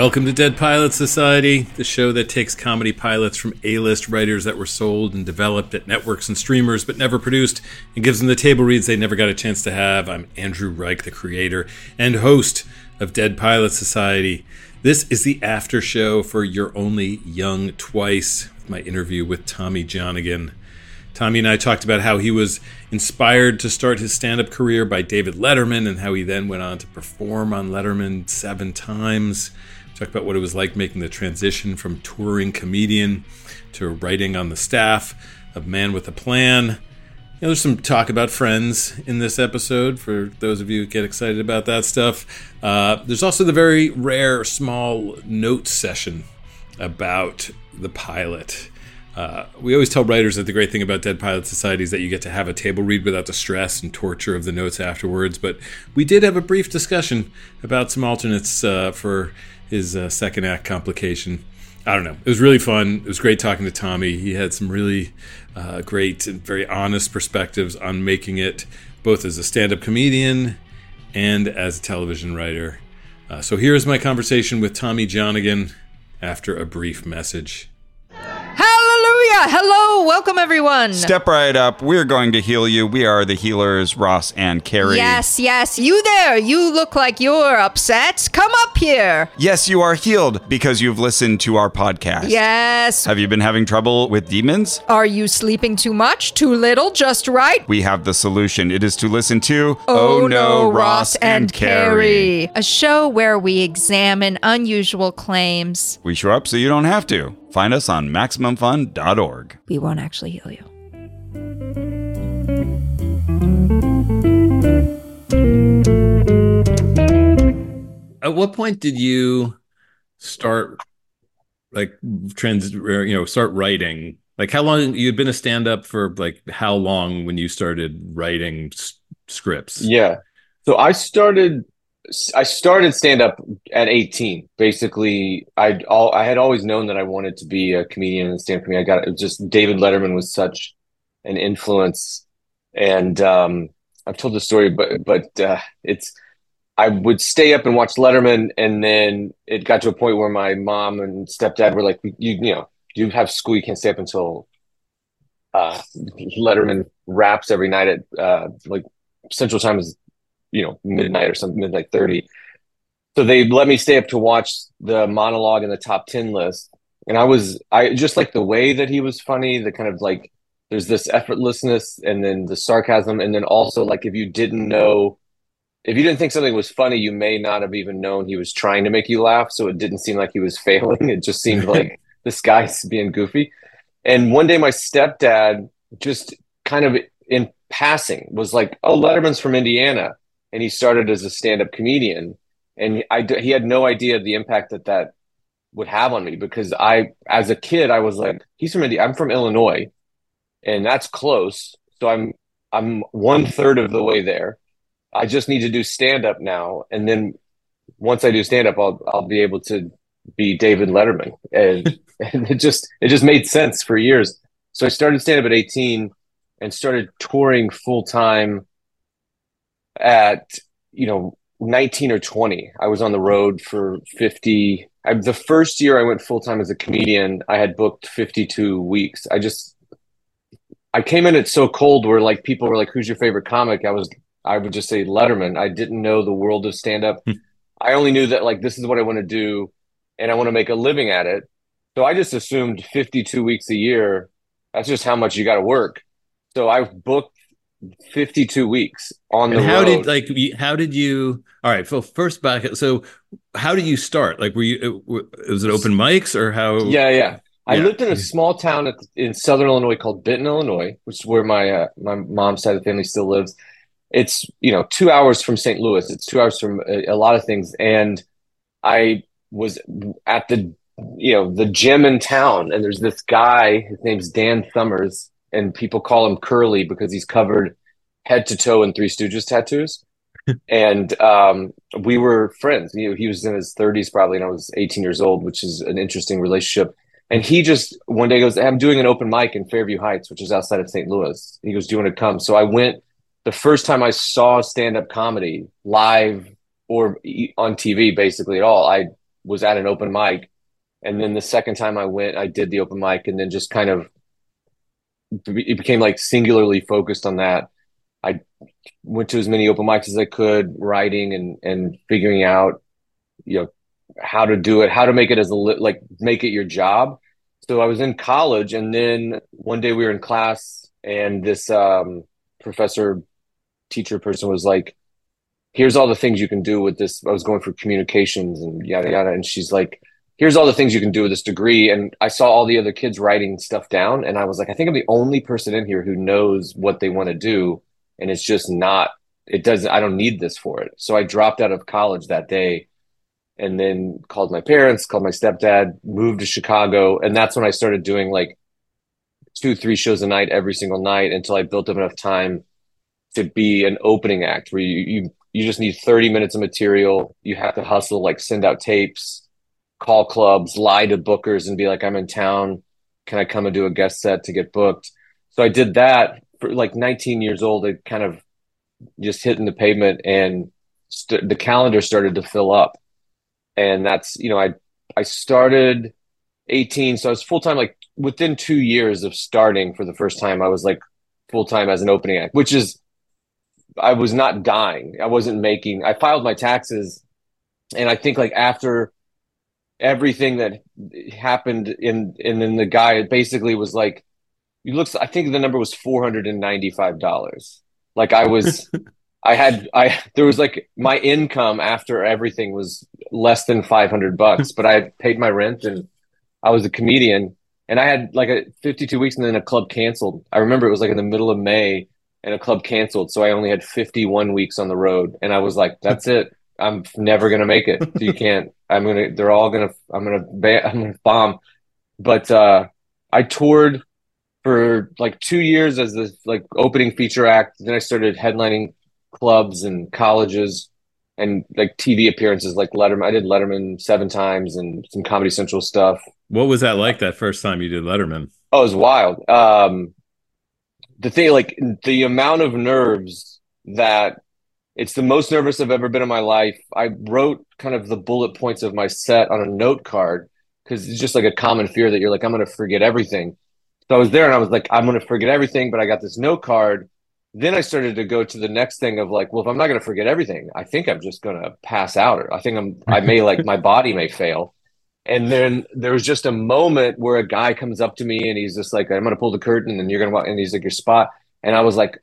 Welcome to Dead Pilots Society, the show that takes comedy pilots from A list writers that were sold and developed at networks and streamers but never produced and gives them the table reads they never got a chance to have. I'm Andrew Reich, the creator and host of Dead Pilots Society. This is the after show for You're Only Young Twice, my interview with Tommy Johnagin. Tommy and I talked about how he was inspired to start his stand up career by David Letterman and how he then went on to perform on Letterman seven times. Talked about what it was like making the transition from touring comedian to writing on the staff of Man with a Plan. You know, there's some talk about friends in this episode for those of you who get excited about that stuff. Uh, there's also the very rare small note session about the pilot. Uh, we always tell writers that the great thing about Dead Pilots Society is that you get to have a table read without the stress and torture of the notes afterwards. But we did have a brief discussion about some alternates uh, for his uh, second act complication. I don't know. It was really fun. It was great talking to Tommy. He had some really uh, great and very honest perspectives on making it both as a stand up comedian and as a television writer. Uh, so here's my conversation with Tommy Johnagin after a brief message. Hallelujah! Hello, welcome everyone. Step right up. We're going to heal you. We are the healers, Ross and Carrie. Yes, yes, you there. You look like you're upset. Come up here. Yes, you are healed because you've listened to our podcast. Yes. Have you been having trouble with demons? Are you sleeping too much, too little, just right? We have the solution. It is to listen to Oh, oh no, Ross and Carrie. A show where we examine unusual claims. We show up so you don't have to. Find us on MaximumFun.org. We won't actually heal you. At what point did you start like trans or, you know start writing like how long you'd been a stand up for like how long when you started writing s- scripts Yeah. So I started I started stand up at 18. Basically, I all I had always known that I wanted to be a comedian and stand up comedian. I got it just David Letterman was such an influence and um I've told the story but but uh it's I would stay up and watch Letterman and then it got to a point where my mom and stepdad were like you you know you have school you can't stay up until uh Letterman wraps every night at uh like Central Time is you know midnight or something midnight 30 so they let me stay up to watch the monologue in the top 10 list. And i was i just like the way that he was funny the kind of like there's this effortlessness and then the sarcasm. And then also like if you didn't know if you didn't think something was funny you may not have even known he was trying to make you laugh. So it didn't seem like he was failing. It just seemed like this guy's being goofy. And one day my stepdad just kind of in passing was like oh letterman's from indiana and he started as a stand-up comedian and I, he had no idea the impact that that would have on me because I, as a kid, I was like, he's from India. I'm from Illinois, and that's close. So I'm I'm one third of the way there. I just need to do stand-up now, and then once I do stand-up, I'll I'll be able to be David Letterman, and, and it just it just made sense for years. So I started stand-up at 18 and started touring full time at you know 19 or 20 i was on the road for 50 I, the first year i went full-time as a comedian i had booked 52 weeks. I just i came in it so cold where like people were like who's your favorite comic? I was i would just say letterman. I didn't know the world of stand-up. Hmm. I only knew that like this is what i want to do and i want to make a living at it. So i just assumed 52 weeks a year that's just how much you got to work. So i booked 52 weeks on the and how road. did like how did you all right so first back so how did you start like were you uh, was it open mics or how yeah yeah I lived in a small town at, in southern Illinois called Benton, Illinois, which is where my uh, my mom's side of the family still lives. It's you know two hours from St. Louis. It's two hours from a, a lot of things, and I was at the you know the gym in town, and there's this guy. His name's Dan Summers, and people call him Curly because he's covered head to toe in Three Stooges tattoos. and um, we were friends. You know, he was in his 30s probably, and I was 18 years old, which is an interesting relationship. And he just one day goes, I'm doing an open mic in Fairview Heights, which is outside of St. Louis. He goes, Do you want to come? So I went the first time I saw stand up comedy live or on TV, basically at all. I was at an open mic. And then the second time I went, I did the open mic and then just kind of it became like singularly focused on that. I went to as many open mics as I could, writing and and figuring out, you know, how to do it, how to make it as a like make it your job. So I was in college, and then one day we were in class, and this um, professor, teacher person was like, "Here's all the things you can do with this." I was going for communications and yada yada, and she's like, "Here's all the things you can do with this degree." And I saw all the other kids writing stuff down, and I was like, "I think I'm the only person in here who knows what they want to do." and it's just not it doesn't i don't need this for it. So i dropped out of college that day and then called my parents called my stepdad moved to chicago. And that's when i started doing like two three shows a night every single night until i built up enough time to be an opening act where you you, you just need 30 minutes of material. You have to hustle like send out tapes call clubs lie to bookers and be like i'm in town can i come and do a guest set to get booked so i did that for like 19 years old, it kind of just hitting the pavement and st- the calendar started to fill up. And that's, you know, I, I started 18. So I was full time, like within two years of starting for the first time, I was like full time as an opening act, which is, I was not dying. I wasn't making, I filed my taxes. And I think like after everything that happened in, and then the guy basically was like, you looks I think the number was four hundred and ninety five dollars. Like I was I had I there was like my income after everything was less than five hundred bucks, but I paid my rent and I was a comedian and I had like a fifty two weeks and then a club canceled. I remember it was like in the middle of May and a club canceled, so I only had fifty one weeks on the road, and I was like, "That's it. I'm never gonna make it. you can't. I'm gonna. They're all gonna. I'm gonna. I'm gonna bomb." But uh, I toured for like two years as the like opening feature act. Then I started headlining clubs and colleges and like TV appearances like Letterman. I did Letterman seven times and some Comedy Central stuff. What was that like that first time you did Letterman? Oh, it was wild. Um, the thing, like the amount of nerves that it's the most nervous I've ever been in my life. I wrote kind of the bullet points of my set on a note card because it's just like a common fear that you're like, I'm going to forget everything. So I was there and I was like, I'm going to forget everything, but I got this note card. Then I started to go to the next thing of like, well, if I'm not going to forget everything, I think I'm just going to pass out or I think I'm, I may like my body may fail. And then there was just a moment where a guy comes up to me and he's just like, I'm going to pull the curtain and you're going to walk. And he's like, your spot. And I was like,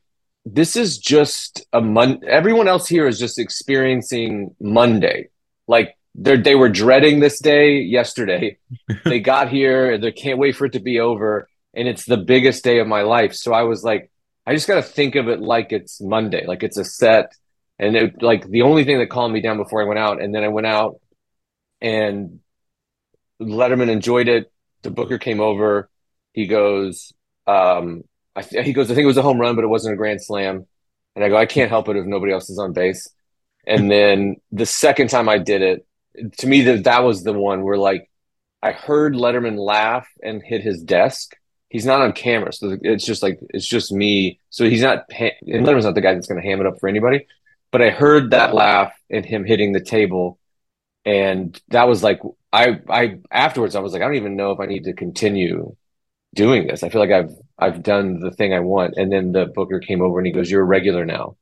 this is just a month. Everyone else here is just experiencing Monday. Like they they were dreading this day yesterday. they got here. And they can't wait for it to be over and it's the biggest day of my life. So I was like, I just got to think of it like it's Monday, like it's a set. And it, like the only thing that calmed me down before I went out, and then I went out and Letterman enjoyed it. The Booker came over. He goes, um, I th- he goes, I think it was a home run, but it wasn't a grand slam. And I go, I can't help it if nobody else is on base. And then the second time I did it, to me that that was the one where like I heard Letterman laugh and hit his desk, he's not on camera, so it's just like it's just me. So he's not. And Letterman's not the guy that's going to ham it up for anybody. But I heard that laugh and him hitting the table, and that was like I I afterwards I was like I don't even know if I need to continue doing this. I feel like I've I've done the thing I want. And then the booker came over and he goes, "You're a regular now."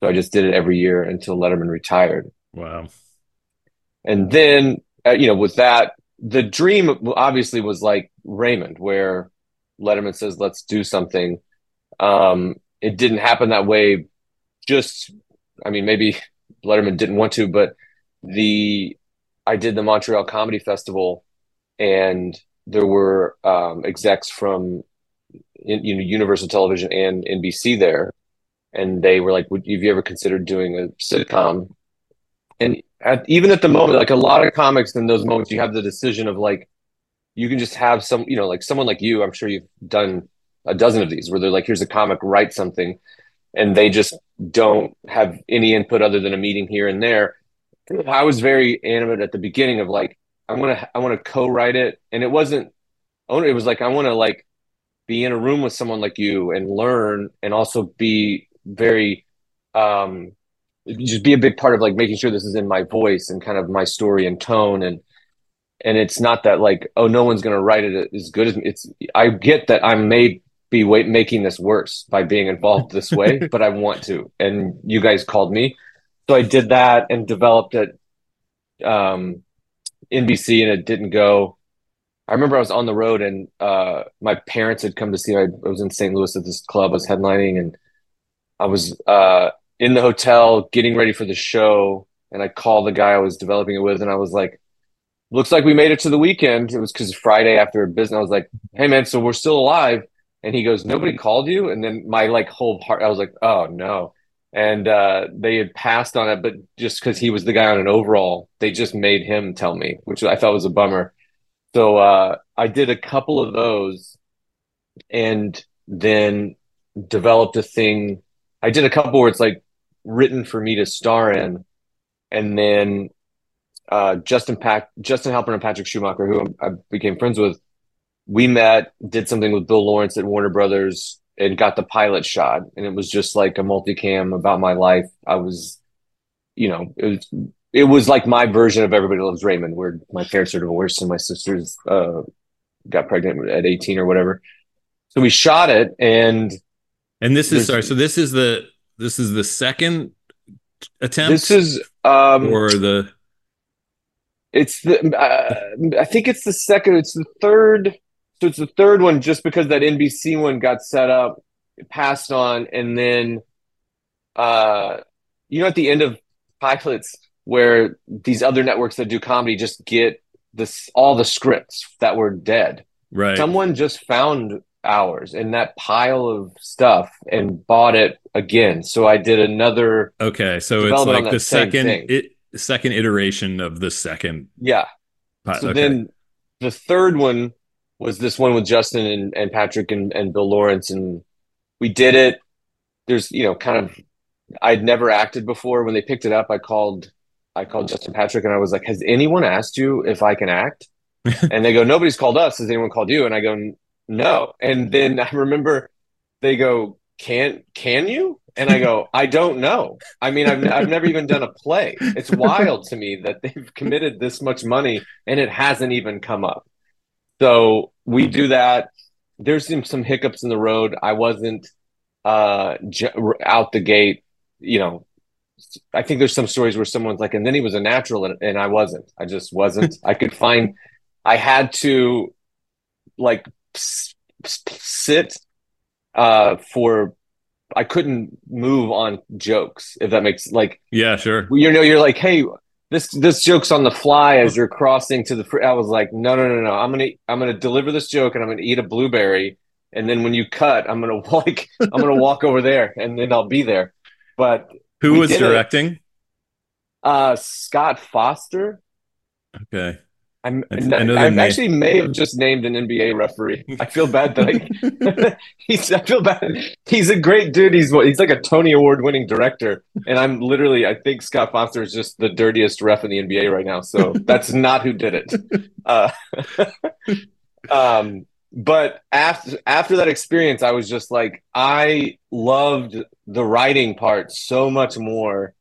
So I just did it every year until Letterman retired. Wow. And then uh, you know with that the dream obviously was like Raymond, where Letterman says, let's do something. Um, it didn't happen that way. Just, I mean, maybe Letterman didn't want to, but the, I did the Montreal Comedy Festival and there were um, execs from you know Universal Television and NBC there, and they were like, "Would have you ever considered doing a sitcom?" And at, even at the moment, like a lot of comics in those moments, you have the decision of like, you can just have some, you know, like someone like you, I'm sure you've done a dozen of these where they're like, here's a comic, write something. And they just don't have any input other than a meeting here and there. I was very animate at the beginning of like, I want to, I want to co-write it. And it wasn't, it was like, I want to like be in a room with someone like you and learn and also be very, um, just be a big part of like making sure this is in my voice and kind of my story and tone and and it's not that like oh no one's going to write it as good as me. It's I get that I may be wait, making this worse by being involved this way, but I want to. And you guys called me, so I did that and developed it. Um, NBC and it didn't go. I remember I was on the road and uh, my parents had come to see. I, I was in St. Louis at this club. I was headlining and I was uh, in the hotel getting ready for the show. And I called the guy I was developing it with, and I was like, "Looks like we made it to the weekend." It was because Friday after business. I was like, "Hey man, so we're still alive." And he goes, "Nobody called you?" And then my like whole heart, I was like, "Oh no." And uh, they had passed on it, but just because he was the guy on an overall, they just made him tell me, which I thought was a bummer. So uh, I did a couple of those, and then developed a thing. I did a couple where it's like written for me to star in, and then uh, Justin Pack, Justin Halpern, and Patrick Schumacher, who I became friends with, we met, did something with Bill Lawrence at Warner Brothers and got the pilot shot. And it was just like a multicam about my life. I was you know it was it was like my version of everybody loves raymond where my parents are divorced and my sisters uh, got pregnant at 18 or whatever. So we shot it and and this is sorry so this is the this is the second attempt? This is um or the it's the uh, i think it's the second it's the third so it's the third one just because that NBC one got set up, passed on, and then uh you know at the end of pilots where these other networks that do comedy just get this all the scripts that were dead. Right. Someone just found ours in that pile of stuff and bought it again. So I did another Okay, so it's like the second it second iteration of the second. Yeah. So okay. then the third one was this one with Justin and, and Patrick and, and Bill Lawrence, and we did it. There's you know kind of I'd never acted before. When they picked it up, I called I called Justin Patrick and I was like, "Has anyone asked you if I can act?" and they go, "Nobody's called us. Has anyone called you?" And I go, "No." And then I remember they go, "Can can you?" And I go, "I don't know. I mean, I've I've never even done a play. It's wild to me that they've committed this much money and it hasn't even come up." So we do that. There's some, some hiccups in the road. I wasn't uh, j- out the gate. You know, I think there's some stories where someone's like, and then he was a natural, and, and I wasn't. I just wasn't. I could find. I had to like sit uh, for I couldn't move on jokes if that makes like yeah sure you know you're like hey this this joke's on the fly as you're crossing to the fr- I was like, no, no, no, no. I'm gonna I'm gonna deliver this joke and I'm gonna eat a blueberry, and then when you cut, I'm gonna like I'm gonna walk over there and then I'll be there. But who was directing? It. Uh, Scott Foster. Okay. I'm, I, actually may have just named an NBA referee. I feel bad that I, he's. I feel bad. He's a great dude. He's he's like a Tony Award winning director, and I'm literally. I think Scott Foster is just the dirtiest ref in the NBA right now. So that's not who did it. Uh, um, but after after that experience, I was just like, I loved the writing part so much more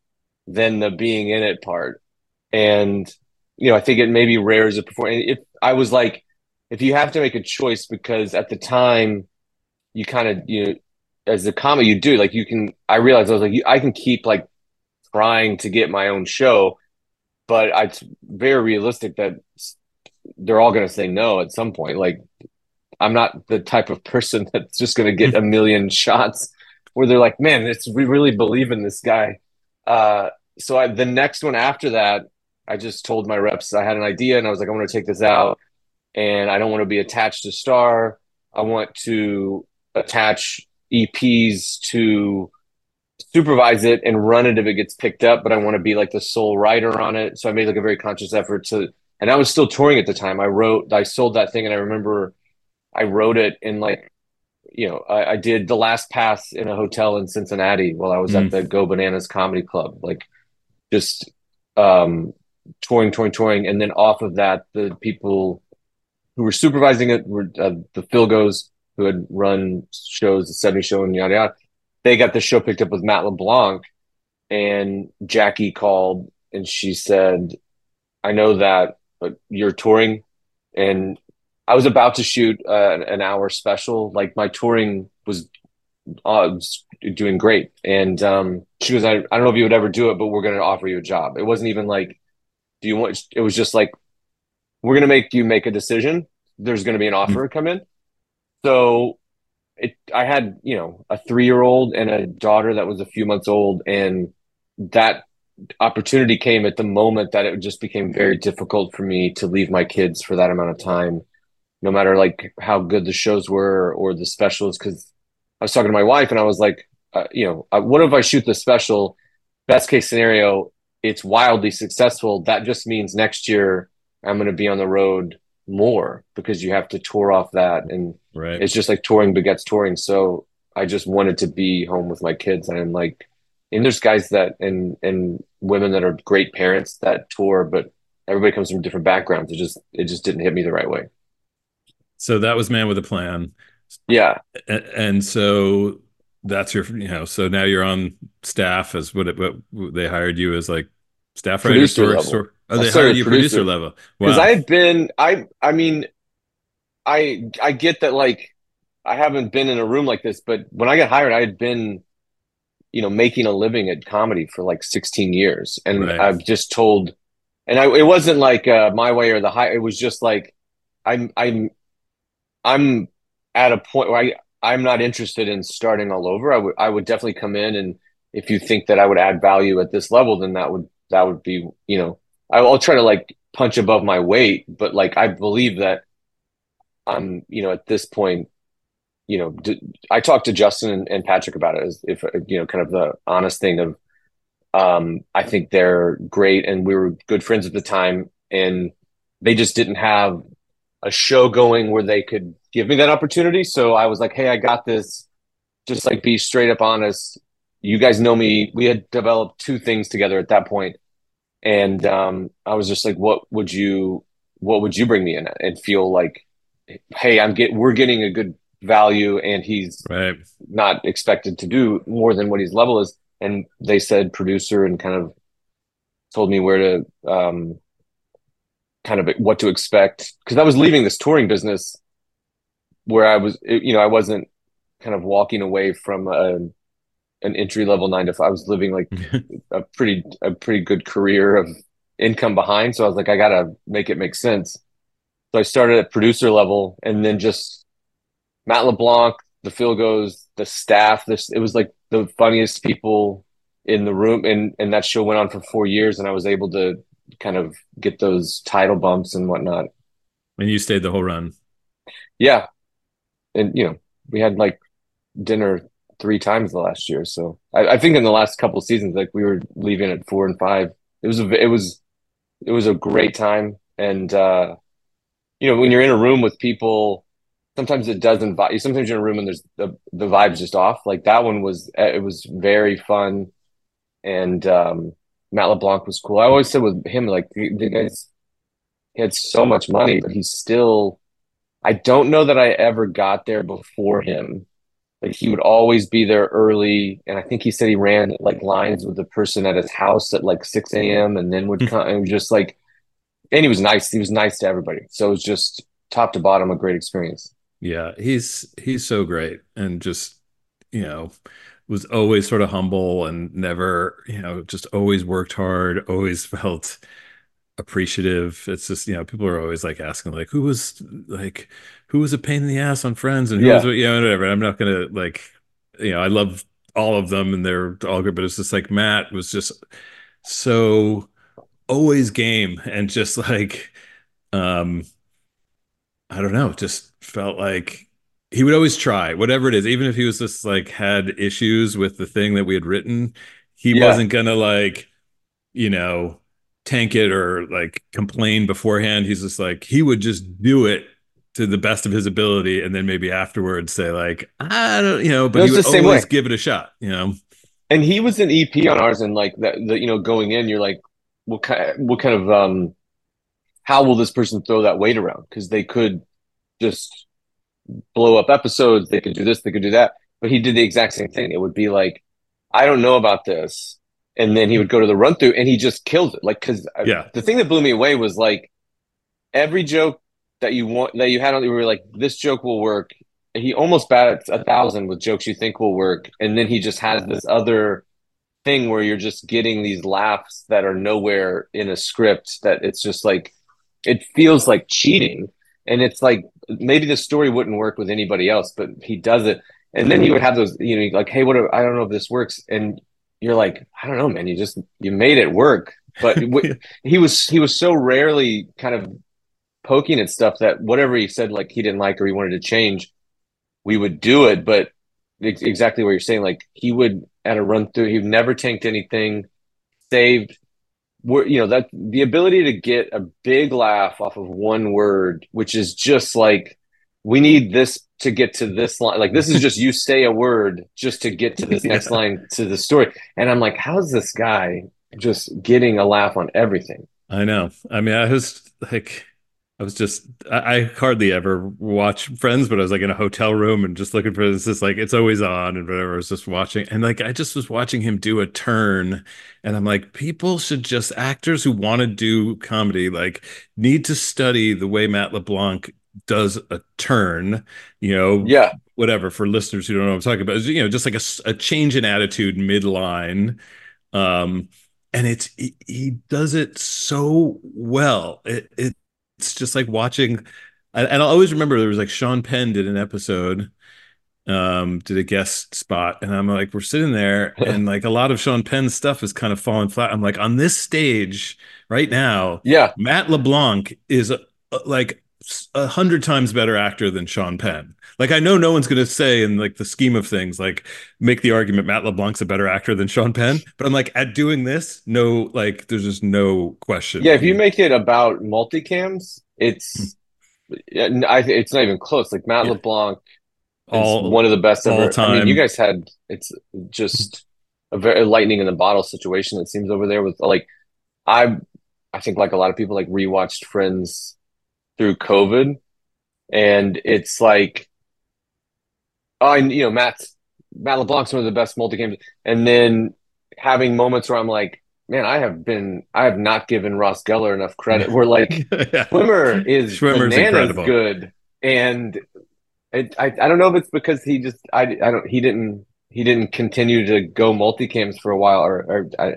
than the being in it part, and you know, I think it maybe rare as a performer. If I was like, if you have to make a choice, because at the time, you kind of you know, as a comic, you do like you can. I realized I was like, you, I can keep like trying to get my own show, but it's very realistic that they're all going to say no at some point. Like, I'm not the type of person that's just going to get a million shots where they're like, man, it's we really believe in this guy. Uh, so I, the next one after that I just told my reps I had an idea and I was like, I want to take this out and I don't want to be attached to Star. I want to attach EPs to supervise it and run it if it gets picked up, but I want to be like the sole writer on it. So I made like a very conscious effort to, and I was still touring at the time. I wrote, I sold that thing and I remember I wrote it in like, you know, I, I did the last pass in a hotel in Cincinnati while I was mm. at the Go Bananas Comedy Club. Like just um touring, touring, touring, and then off of that, the people who were supervising it were uh, the Filgos who had run shows, the 70 show and yada yada. They got the show picked up with Matt LeBlanc, and Jackie called and she said, "I know that but you're touring, and I was about to shoot uh, an hour special. Like my touring was, uh, was doing great, and um, she goes, I, I don't know if you would ever do it, but we're going to offer you a job. It wasn't even like, do you want? It was just like, we're going to make you make a decision. There's going to be an offer come in. So it, I had, you know, a three year old and a daughter that was a few months old. And that opportunity came at the moment that it just became very difficult for me to leave my kids for that amount of time, no matter like how good the shows were or the specials. Cause I was talking to my wife and I was like, uh, you know, uh, what if I shoot the special? Best case scenario, it's wildly successful. That just means next year I'm going to be on the road more because you have to tour off that and Right. it's just like touring begets touring so i just wanted to be home with my kids and I'm like and there's guys that and and women that are great parents that tour but everybody comes from different backgrounds it just it just didn't hit me the right way So that was Man with a Plan. yeah And so that's your, you know, so now you're on staff as what, it, what they hired you as like staff writer, Producer story, level. story. Oh, they hired you producer, producer. level. because Wow. i had been i i mean i i get that like i haven't been in a room like this but when i got hired i had been you know making a living at comedy for like 16 years and Right. i've just told and I, it wasn't like uh, my way or the high it was just like i'm i'm i'm at a point where i i'm not interested in starting all over i would i would definitely come in and if you think that i would add value at this level then that would that would be you know i'll try to like punch above my weight but like i believe that i'm you know at this point you know i talked to justin and, and patrick about it as if you know kind of the honest thing of um i think they're great and we were good friends at the time and they just didn't have a show going where they could give me that opportunity. So i was like hey i got this. Just like be straight up honest you guys know me we had developed two things together at that point and um i was just like what would you what would you bring me in and feel like hey i'm get we're getting a good value and he's right. not expected to do more than what his level is. And they said producer and kind of told me where to, um, kind of what to expect. Cause I was leaving this touring business where I was, you know, I wasn't kind of walking away from a, an entry level nine to five. I was living like a pretty, a pretty good career of income behind. So I was like, I gotta make it make sense. So I started at producer level and then just Matt LeBlanc, the Filgos, the staff, this it was like the funniest people in the room and and that show went on for four years and I was able to kind of get those title bumps and whatnot. And you stayed the whole run. Yeah. And you know, we had like dinner three times the last year. So I, I think in the last couple seasons, like we were leaving at four and five. It was a it was it was a great time. And uh you know, when you're in a room with people sometimes it doesn't vibe. Sometimes you're in a room and there's the the vibe's just off. Like that one was it was very fun, and um, Matt LeBlanc was cool. I always said with him like the, the guys he had so much money, but he's still. I don't know that I ever got there before him. Like he would always be there early, and I think he said he ran like lines with the person at his house at like six a.m. and then would hmm. come and just like, and he was nice. He was nice to everybody. So it was just top to bottom a great experience. Yeah, he's he's so great and just you know was always sort of humble and never you know just always worked hard, always felt appreciative. It's just you know people are always like asking like who was like who was a pain in the ass on Friends and who Yeah. was you know whatever. I'm not gonna like you know I love all of them and they're all good, but it's just like Matt was just so always game and just like um I don't know, just felt like he would always try whatever it is, even if he was just like had issues with the thing that we had written, he Yeah. wasn't gonna like, you know, tank it or like complain beforehand. He's just like he would just do it to the best of his ability, and then maybe afterwards say like, I don't, you know, but No, he would always way. give it a shot, you know. and he was an EP on ours, and like that, the, you know, going in, you're like, what kind, what kind of, um, how will this person throw that weight around? Because they could just blow up episodes. They could do this, they could do that. But he did the exact same thing. It would be like, I don't know about this, and then he would go to the run through, and he just killed it. Like, because Yeah. the thing that blew me away was like, every joke that you want that you had on you were like this joke will work. He almost bats a thousand with jokes you think will work. And then he just has this other thing where you're just getting these laughs that are nowhere in a script that it's just like it feels like cheating. And it's like maybe the story wouldn't work with anybody else but he does it. And then you would have those you know like hey what i don't know if this works. And you're like i don't know man. You just you made it work. But he was he was so rarely kind of poking at stuff that whatever he said like he didn't like or he wanted to change we would do it. But exactly what you're saying like he would at a run through he never tanked anything saved. We're, you know that the ability to get a big laugh off of one word which is just like we need this to get to this line. Like this is just you say a word just to get to this yeah. next line to the story. And i'm like how's this guy just getting a laugh on everything? I know. I mean i was like I was just I, I, hardly ever watch Friends, but I was like in a hotel room and just looking for this. Just like it's always on and whatever. I was just watching, and like I just was watching him do a turn, and I'm like, people should just actors who want to do comedy like need to study the way Matt LeBlanc does a turn. You know, yeah, whatever. For listeners who don't know what I'm talking about, you know, just like a, a change in attitude midline. Um, and it's he, he does it so well. It, it it's just like watching and I always remember there was like Sean Penn did an episode um did a guest spot and i'm like we're sitting there and like a lot of sean penn's stuff is kind of falling flat. I'm like on this stage right now yeah. Matt leblanc is a, like a hundred times better actor than sean penn like i know no one's going to say in like the scheme of things like make the argument matt leblanc's a better actor than sean penn but i'm like at doing this no like there's just no question yeah if you make it about multicams it's I, it's not even close. Like Matt yeah. LeBlanc all, one of the best ever. Time. I mean, you guys had it's just a very lightning in the bottle situation. It seems over there with like I, I think like a lot of people like rewatched Friends through COVID, and it's like, oh, and you know Matt Matt LeBlanc's one of the best multicams, and then having moments where I'm like, man, I have been, I have not given Ross Geller enough credit. We're like, yeah. Schwimmer is bananas incredible. good, and it, I, I don't know if it's because he just, I, I don't, he didn't, he didn't continue to go multicams for a while, or, or I,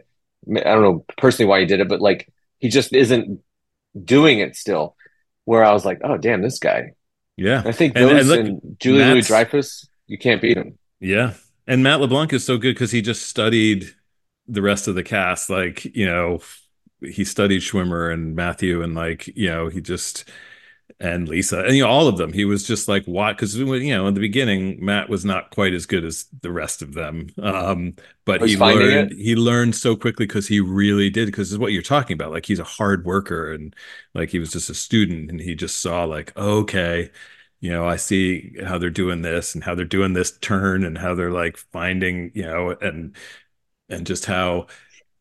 I don't know personally why he did it, but like he just isn't doing it still. Where I was like, oh damn, this guy. Yeah, I think those and, and, look, and Julie Louis Dreyfus, you can't beat him. Yeah, and Matt LeBlanc is so good because he just studied the rest of the cast like you know he studied schwimmer and matthew and like you know he just and lisa and you know all of them. He was just like what because you know in the beginning matt was not quite as good as the rest of them. Um but he learned it. he learned so quickly because he really did because is what you're talking about. Like he's a hard worker and like he was just a student and he just saw like okay you know, I see how they're doing this and how they're doing this turn and how they're like finding, you know, and and just how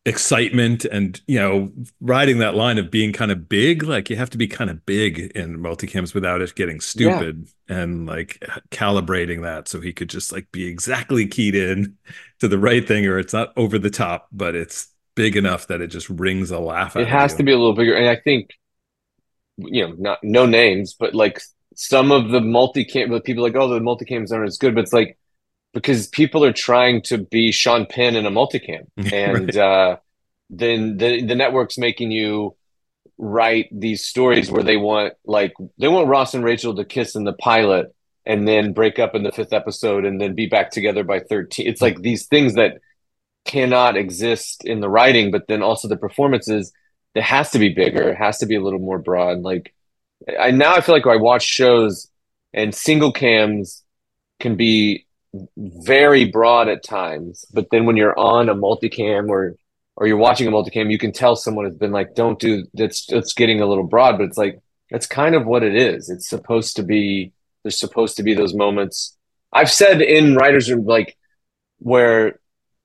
excitement and you know riding that line of being kind of big like you have to be kind of big in multicams without it getting stupid yeah. and like calibrating that so he could just like be exactly keyed in to the right thing or it's not over the top but it's big enough that it just rings a laugh it has to be a little bigger and i think you know not no names but like some of the multicam the people like oh the multicams aren't as good but it's like because people are trying to be Sean Penn in a multicam, and right. uh, then the the network's making you write these stories where they want like they want Ross and Rachel to kiss in the pilot and then break up in the fifth episode and then be back together by 13 it's like these things that cannot exist in the writing but then also the performances it has to be bigger. It has to be a little more broad. Like i now i feel like i watch shows and single cams can be very broad at times, but then when you're on a multicam or or you're watching a multicam, you can tell someone has been like, "Don't do that's it's getting a little broad," but it's like that's kind of what it is. It's supposed to be. There's supposed to be those moments. I've said in writers room like where,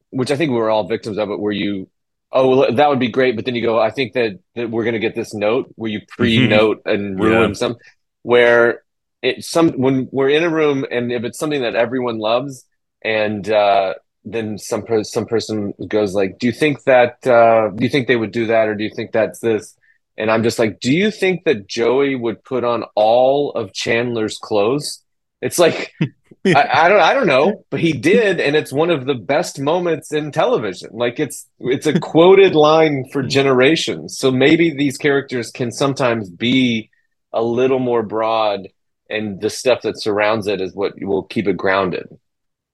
which I think we were all victims of it, where you, oh, well, that would be great, but then you go, I think that that we're gonna get this note where you mm-hmm. pre-note and ruin yeah. some, where it some when we're in a room and if it's something that everyone loves and uh, then some per- some person goes like do you think that uh, do you think they would do that or do you think that's this And I'm just like, do you think that Joey would put on all of Chandler's clothes? It's like I, I, don't I don't know, but he did, and it's one of the best moments in television. Like it's it's a quoted line for generations. So maybe these characters can sometimes be a little more broad, and the stuff that surrounds it is what will keep it grounded.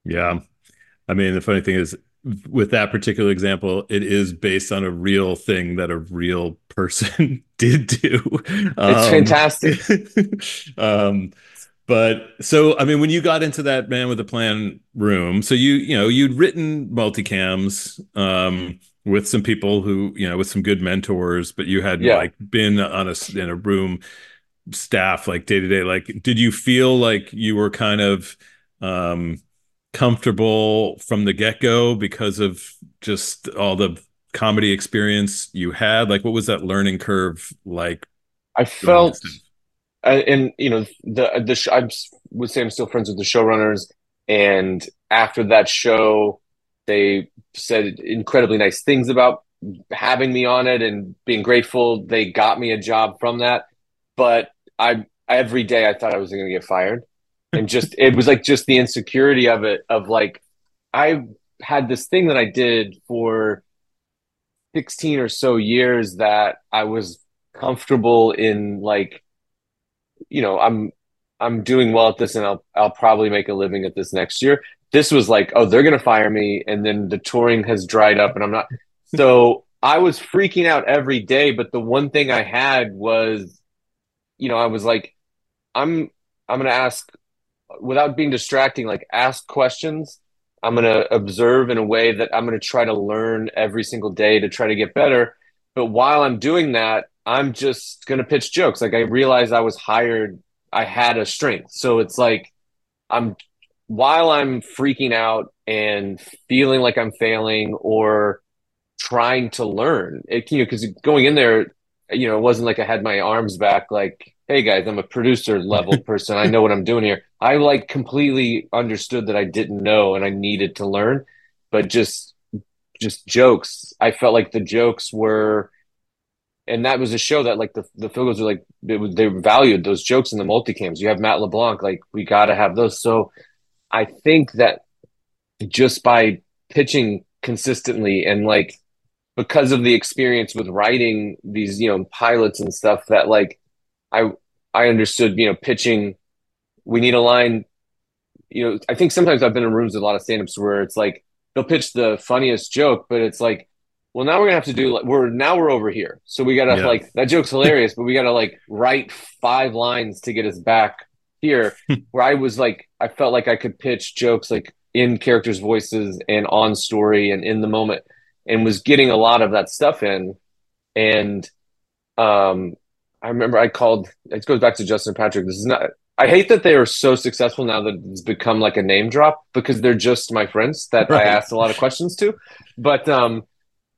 Yeah, I mean the funny thing is with that particular example, it is based on a real thing that a real person did do. It's um, fantastic. um, but so I mean, when you got into that man with a plan room, so you you know you'd written multicams um, with some people who you know with some good mentors, but you had yeah. like been on a in a room staff like day to day. Like, did you feel like you were kind of um, comfortable from the get go because of just all the comedy experience you had? Like, what was that learning curve like? I felt, and you know, the the sh- I would say I'm still friends with the showrunners, and after that show, they said incredibly nice things about having me on it and being grateful. They got me a job from that, but I every day I thought I was going to get fired and just it was like just the insecurity of it of like I had this thing that I did for 16 or so years that I was comfortable in like you know I'm I'm doing well at this and I'll I'll probably make a living at this next year. This was like, oh, they're going to fire me and then the touring has dried up and I'm not so I was freaking out every day, but the one thing I had was you know, I was like I'm I'm to ask without being distracting, like ask questions. I'm to observe in a way that I'm to try to learn every single day to try to get better. But while I'm doing that, I'm just to pitch jokes. Like I realized I was hired, I had a strength. So it's like I'm while I'm freaking out and feeling like I'm failing or trying to learn, it, you know, because going in there, you know, it wasn't like I had my arms back, like hey guys, I'm a producer level person. I know what I'm doing here. I like completely understood that I didn't know and I needed to learn, but just just jokes. I felt like the jokes were and that was a show that like the the Filgos were like they, they valued those jokes in the multicams. You have Matt LeBlanc, like we got to have those. So I think that just by pitching consistently and like because of the experience with writing these you know pilots and stuff that like I I understood, you know, pitching. We need a line. You know, I think sometimes I've been in rooms with a lot of stand-ups where it's like they'll pitch the funniest joke, but it's like, well, now we're gonna have to do. Like we're now we're over here, so we gotta yeah. like that joke's hilarious, but we gotta like write five lines to get us back here. where I was like, I felt like I could pitch jokes like in characters' voices and on story and in the moment, and was getting a lot of that stuff in, and um I remember I called. It goes back to Justin Patrick. This is not. I hate that they are so successful now that it's become like a name drop because they're just my friends that right. I asked a lot of questions to. But um,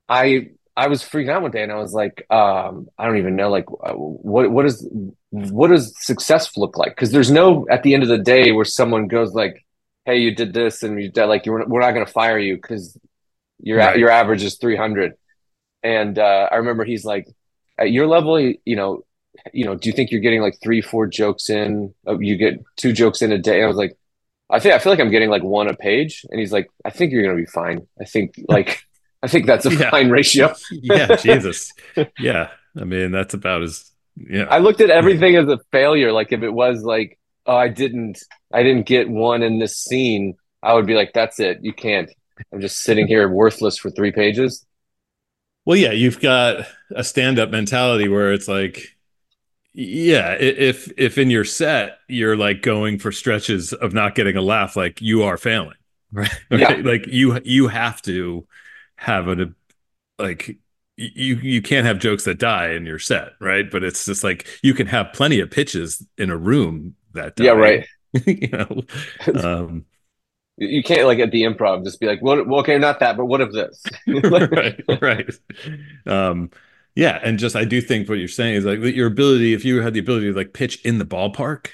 I I was freaking out one day and I was like, um, I don't even know like uh, what what is what does success look like? Because there's no at the end of the day where someone goes like, hey, you did this and you did like you're we're not going to fire you because your right. your average is 300. And uh, I remember he's like, at your level, you know, you know, do you think you're getting like three, four jokes in? Oh, you get two jokes in a day. I was like, I think I feel like I'm getting like one a page. And he's like, I think you're gonna be fine. I think like I think that's a yeah. fine ratio. yeah, Jesus. Yeah. I mean, that's about as yeah. I looked at everything as a failure. Like if it was like, oh, I didn't I didn't get one in this scene, I would be like, that's it. You can't. I'm just sitting here worthless for three pages. Well, yeah, you've got a stand-up mentality where it's like yeah if if in your set you're like going for stretches of not getting a laugh like you are failing right yeah. like you you have to have a like you you can't have jokes that die in your set right but it's just like you can have plenty of pitches in a room that die. yeah right you know um you can't like at the improv just be like well, okay not that but what if this? Right right. Um yeah, and just I do think what you're saying is like your ability, if you had the ability to like pitch in the ballpark,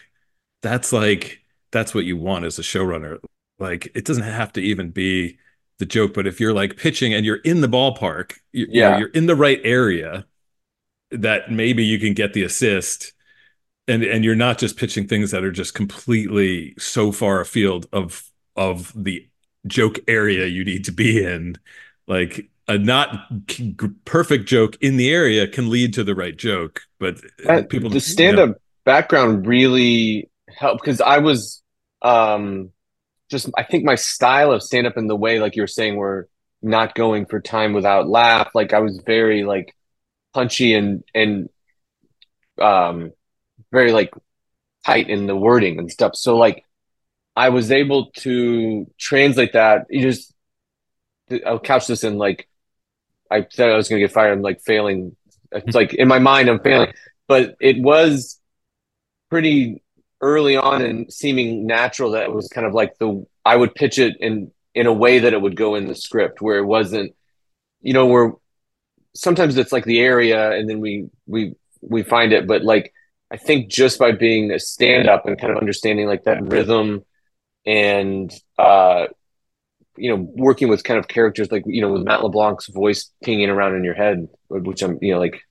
that's like that's what you want as a showrunner. Like it doesn't have to even be the joke, but if you're like pitching and you're in the ballpark, you, yeah, you know, you're in the right area, that maybe you can get the assist and and you're not just pitching things that are just completely so far afield of of the joke area you need to be in. Like a not perfect joke in the area can lead to the right joke but That- people the stand-up background really helped because I was um just I think my style of stand-up and the way like you were saying we're not going for time without laugh. Like I was very like punchy and and um very like tight in the wording and stuff. So like I was able to translate that. You just I'll couch this in like I said I was gonna get fired I'm like failing. It's like in my mind I'm failing. But it was pretty early on and seeming natural that it was kind of like the I would pitch it in in a way that it would go in the script where it wasn't you know where sometimes it's like the area and then we we we find it. But like I think just by being a stand up and kind of understanding like that rhythm and uh you know working with kind of characters like you know with Matt LeBlanc's voice pinging around in your head which I'm you know like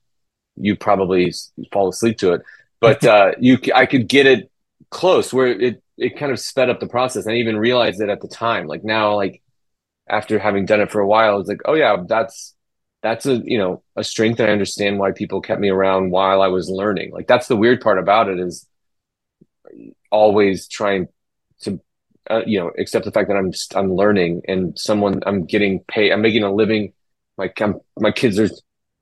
you probably fall asleep to it. But uh you I could get it close where it it kind of sped up the process. I even realized it at the time. Like now like after having done it for a while I was like oh yeah that's that's a you know a strength and I understand why people kept me around while I was learning. Like that's the weird part about it is always trying to uh, you know accept the fact that I'm I'm learning and someone I'm getting paid I'm making a living. Like I'm, my kids are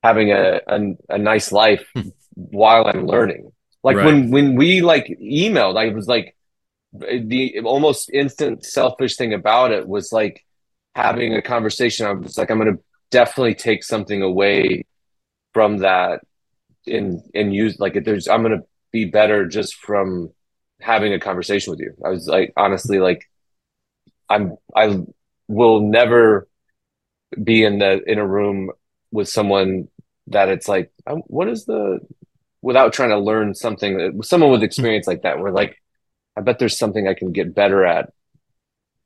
having a, a a nice life while I'm learning. Like Right. when when we like emailed I was like the almost instant selfish thing about it was like having a conversation. I was like I'm gonna definitely take something away from that and and use like if there's I'm gonna be better just from having a conversation with you. I was like honestly like I'm I will never be in the in a room with someone that it's like what is the without trying to learn something someone with experience like that where like I bet there's something I can get better at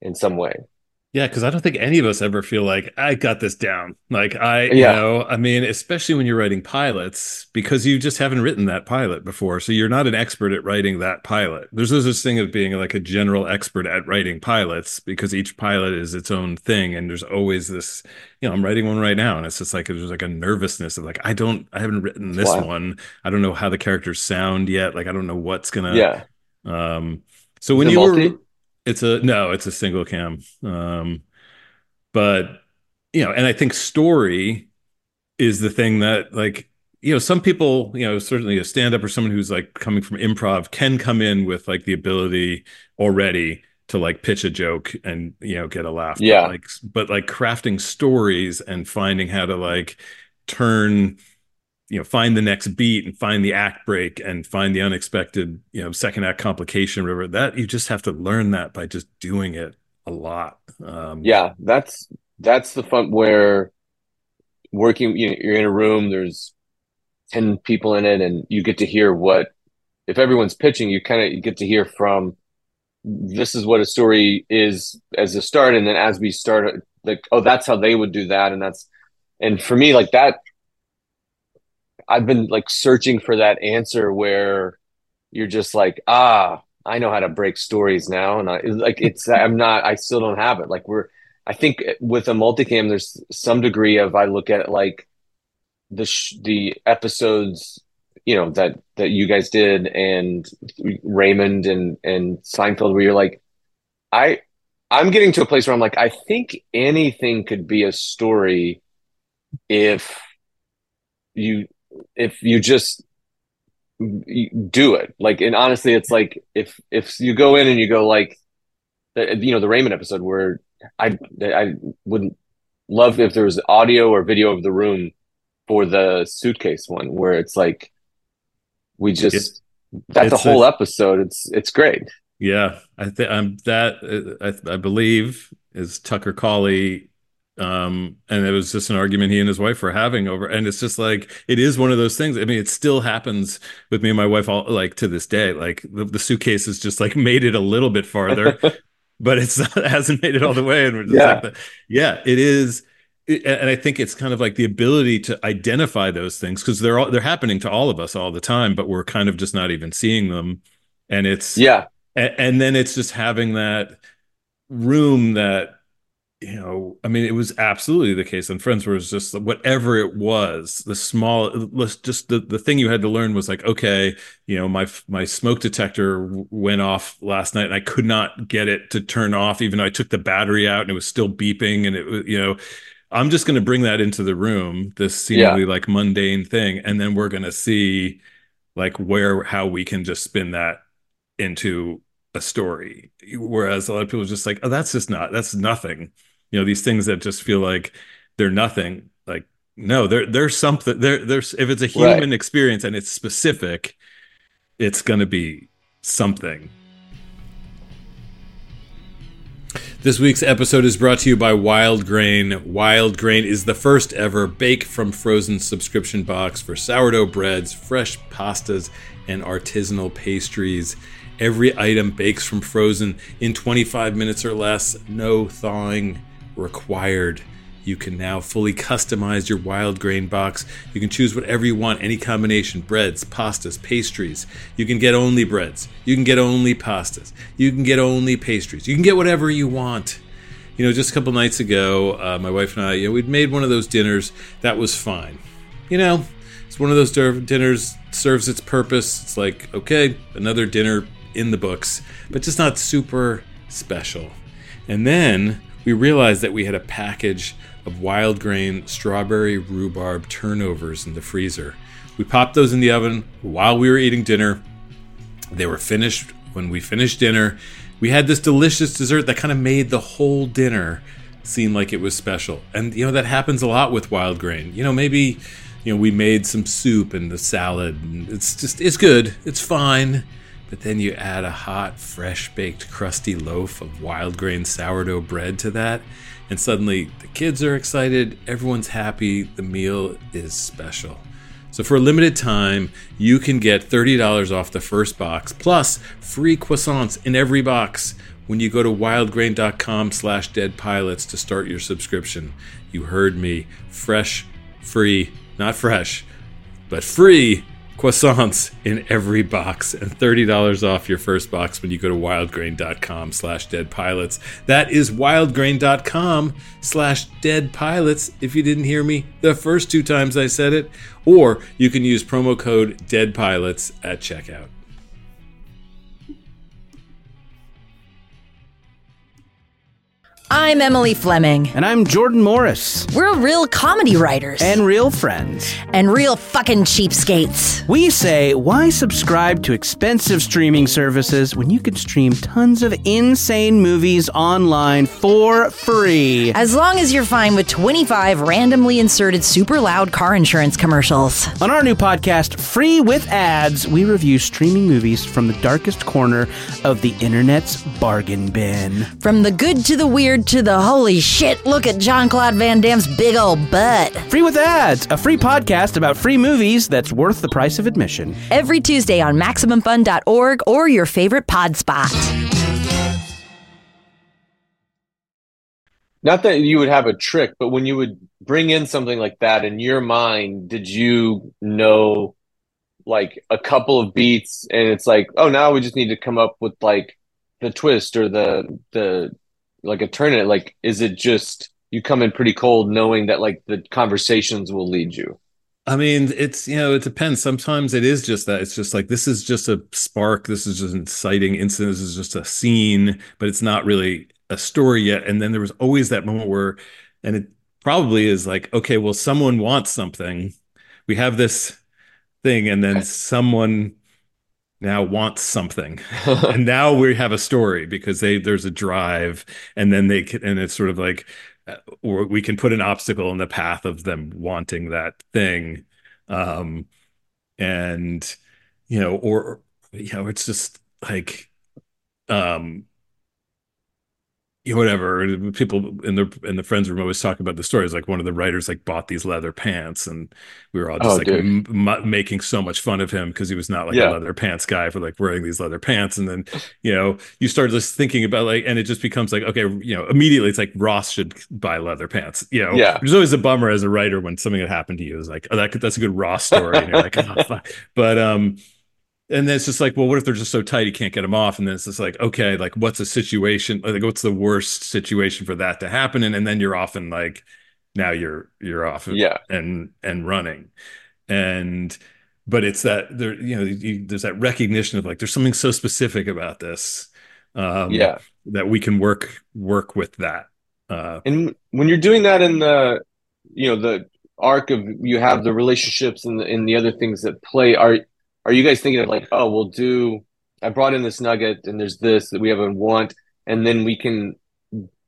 in some way. Yeah, because I don't think any of us ever feel like I got this down. Like I, you Yeah. know, I mean, especially when you're writing pilots, because you just haven't written that pilot before, so you're not an expert at writing that pilot. There's no such thing as being like a general expert at writing pilots, because each pilot is its own thing, and there's always this. You know, I'm writing one right now, and it's just like there's like a nervousness of like I don't, I haven't written this Wow. one. I don't know how the characters sound yet. Like I don't know what's gonna. yeah. Um. So when you multi? were, it's a no, it's a single cam. Um, but you know, and I think story is the thing that like you know some people you know certainly a stand up or someone who's like coming from improv can come in with like the ability already to like pitch a joke and you know get a laugh But, Yeah. like but like crafting stories and finding how to like turn you know find the next beat and find the act break and find the unexpected you know second act complication whatever that you just have to learn that by just doing it a lot um. Yeah, that's that's the fun where working, you know, you're in a room, there's 10 people in it, and you get to hear what, if everyone's pitching, you kind of get to hear from this is what a story is as a start, and then as we start, like, oh, that's how they would do that, and that's, and for me, like that, I've been like searching for that answer where you're just like, ah, I know how to break stories now, and I like it's, I'm not, I still don't have it. Like we're, I think with a multicam, there's some degree of I look at like the sh- the episodes, you know that that you guys did and Raymond and and Seinfeld, where you're like, I I'm getting to a place where I'm like, I think anything could be a story if you if you just do it. Like and honestly it's like if if you go in and you go like you know the Raymond episode where I I wouldn't love if there was audio or video of the room for the suitcase one where it's like we just that's a whole a- episode. It's it's great. Yeah, I think I'm that uh, I, I believe is Tucker Cawley, um, and it was just an argument he and his wife were having over, and it's just like it is one of those things. I mean, it still happens with me and my wife all like to this day. Like the, the suitcase has just like made it a little bit farther, but it's not, it hasn't made it all the way, and we're just Yeah. like, yeah, it is. and I think it's kind of like the ability to identify those things because they're all, they're happening to all of us all the time, but we're kind of just not even seeing them. And it's yeah, and, and then it's just having that room that you know, I mean, it was absolutely the case And Friends was just whatever it was, the small, just the, the thing you had to learn was like, okay, you know, my my smoke detector went off last night and I could not get it to turn off, even though I took the battery out and it was still beeping and it was, you know, I'm just going to bring that into the room, this seemingly yeah. like mundane thing, and then we're going to see like where how we can just spin that into a story. Whereas a lot of people are just like, oh, that's just not that's nothing you know these things that just feel like they're nothing like no there there's something there there's if it's a human right. experience and it's specific it's going to be something This week's episode is brought to you by Wild Grain. Wild Grain is the first ever bake from frozen subscription box for sourdough breads, fresh pastas, and artisanal pastries. Every item bakes from frozen in 25 minutes or less, no thawing required. You can now fully customize your wild grain box. You can choose whatever you want, any combination breads, pastas, pastries. You can get only breads. You can get only pastas. You can get only pastries. You can get whatever you want. You know, just a couple nights ago, uh, my wife and I, you know, we'd made one of those dinners. That was fine. You know, it's one of those dinners serves its purpose. It's like, okay, another dinner in the books, but just not super special. And then we realized that we had a package of wild grain strawberry rhubarb turnovers in the freezer. We popped those in the oven while we were eating dinner. They were finished when we finished dinner. We had this delicious dessert that kind of made the whole dinner seem like it was special. And you know that happens a lot with wild grain. You know, maybe you know we made some soup and the salad and it's just it's good. It's fine. But then you add a hot, fresh baked, crusty loaf of wild grain sourdough bread to that, and suddenly the kids are excited, everyone's happy, the meal is special. So for a limited time, you can get $30 off the first box plus free croissants in every box when you go to wildgrain.com slash deadpilots to start your subscription. You heard me. Fresh, free, not fresh, but free croissants in every box and $30 off your first box when you go to wildgrain.com slash deadpilots. That is wildgrain.com slash deadpilots if you didn't hear me the first two times i said it or you can use promo code deadpilots at checkout I'm Emily Fleming. And I'm Jordan Morris. We're real comedy writers. And real friends. And real fucking cheapskates. We say, why subscribe to expensive streaming services when you can stream tons of insane movies online for free? As long as you're fine with 25 randomly inserted super loud car insurance commercials. On our new podcast, Free with Ads, we review streaming movies from the darkest corner of the internet's bargain bin. From the good to the weird to the holy shit, look at Jean-Claude Van Damme's big old butt. Free with Ads, a free podcast about free movies that's worth the price of admission. Every Tuesday on MaximumFun.org or your favorite pod spot. Not that you would have a trick, but when you would bring in something like that in your mind, did you know like a couple of beats and it's like, oh, now we just need to come up with like the twist or the the like a tournament, like is it just you come in pretty cold knowing that like the conversations will lead you? I mean, it's you know, it depends. Sometimes it is just that. It's just like this is just a spark. This is just an exciting incident. This is just a scene, but it's not really a story yet. And then there was always that moment where, and it probably is like, okay, well, someone wants something. We have this thing, and then someone now wants something. And now we have a story because they there's a drive and then they can and it's sort of like uh, or we can put an obstacle in the path of them wanting that thing. Um and you know or you know it's just like um whatever people in the in the friends room always talk about the stories like one of the writers like bought these leather pants and we were all just Oh, like m- m- making so much fun of him because he was not like Yeah. a leather pants guy for like wearing these leather pants and then you know you start just thinking about like and it just becomes like okay you know immediately it's like ross should buy leather pants you know Yeah. there's always a bummer as a writer when something had happened to you is like oh that could, that's a good ross story and you're like oh, fuck. but um and then it's just like, well, what if they're just so tight you can't get them off? And then it's just like, okay, like what's a situation? Like, what's the worst situation for that to happen? And, and then you're off and like, now you're you're off Yeah. and and running, and but it's that there, you know, you, there's that recognition of like, there's something so specific about this, um, Yeah. that we can work work with that. Uh, And when you're doing that in the, you know, the arc of you have the relationships and the, and the other things that play, are are you guys thinking of like, oh, we'll do, I brought in this nugget and there's this that we have a want, and then we can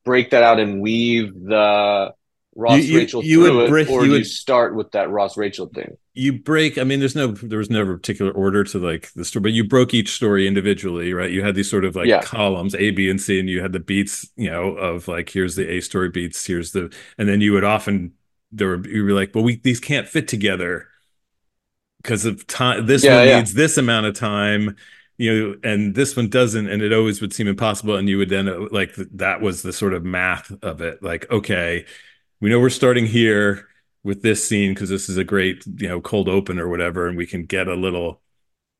break that out and weave the Ross You- you- Rachel you would through it, break- or you do you would- start with that Ross Rachel thing? you break i mean there's no there was never a particular order to like the story but you broke each story individually right you had these sort of like Yeah. columns a b and c and you had the beats you know of like here's the a story beats here's the and then you would often there were you were like well we these can't fit together because of time this Yeah, one yeah. needs this amount of time you know and this one doesn't and it always would seem impossible and you would then like that was the sort of math of it like okay we know we're starting here with this scene because this is a great you know cold open or whatever and we can get a little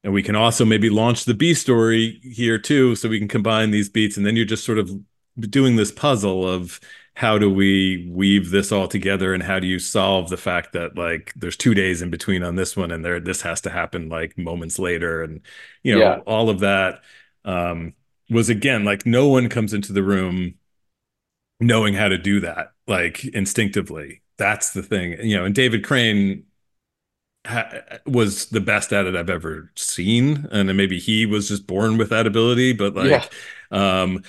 and we can also maybe launch the b story here too so we can combine these beats and then you're just sort of doing this puzzle of how do we weave this all together and how do you solve the fact that like there's two days in between on this one and there this has to happen like moments later and you know Yeah. all of that um was again like no one comes into the room knowing how to do that like instinctively that's the thing you know and david crane ha- was the best at it i've ever seen and then maybe he was just born with that ability but like um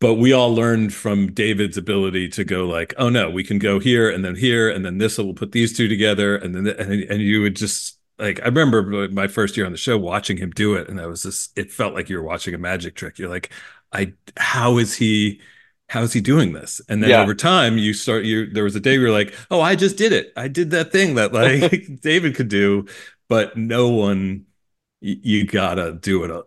but we all learned from david's ability to go like oh no we can go here and then here and then this will put these two together. And then and, and you would just like i remember my first year on the show watching him do it and i was just it felt like you were watching a magic trick. You're like i how is he how is he doing this? And then Yeah. over time you start you there was a day where you're like oh i just did it. I did that thing that like david could do. But no one you gotta do it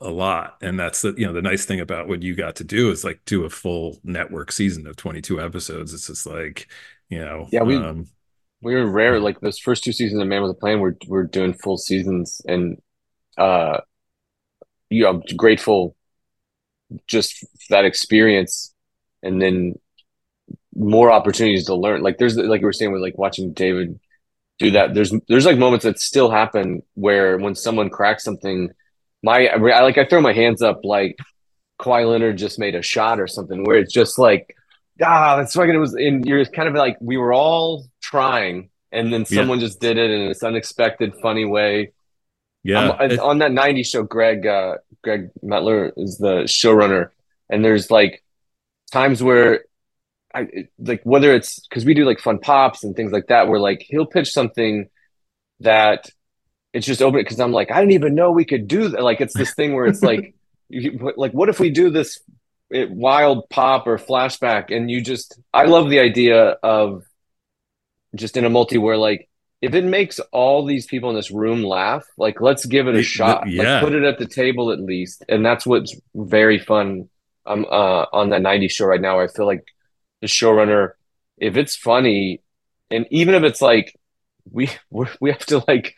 a, lot and that's the you know the nice thing about what you got to do is like do a full network season of 22 episodes it's just like you know Yeah, we- um, We were rare. Like those first two seasons of Man with a Plan, we're we're doing full seasons, and uh, you know, I'm grateful just for that experience, and then more opportunities to learn. Like there's like you were saying with like watching David do that. There's there's like moments that still happen where when someone cracks something, my I like I throw my hands up like Kawhi Leonard just made a shot or something where it's just like ah, that's fucking. It was, and you're kind of like we were all trying, and then Yeah. someone just did it in this unexpected, funny way. yeah Um, on that '90s show, Greg uh, Gregg Mettler is the showrunner, and there's like times where I like whether it's because we do like fun pops and things like that, where like he'll pitch something that it's just open because I'm like I didn't even know we could do that. Like it's this thing where it's like you, like what if we do this it, wild pop or flashback and you just I love the idea of just in a multi where like if it makes all these people in this room laugh, like let's give it a th- shot. yeah. Like put it at the table at least. And that's what's very fun um uh on that 90s show right now. I feel like the showrunner, if it's funny, and even if it's like we we we have to like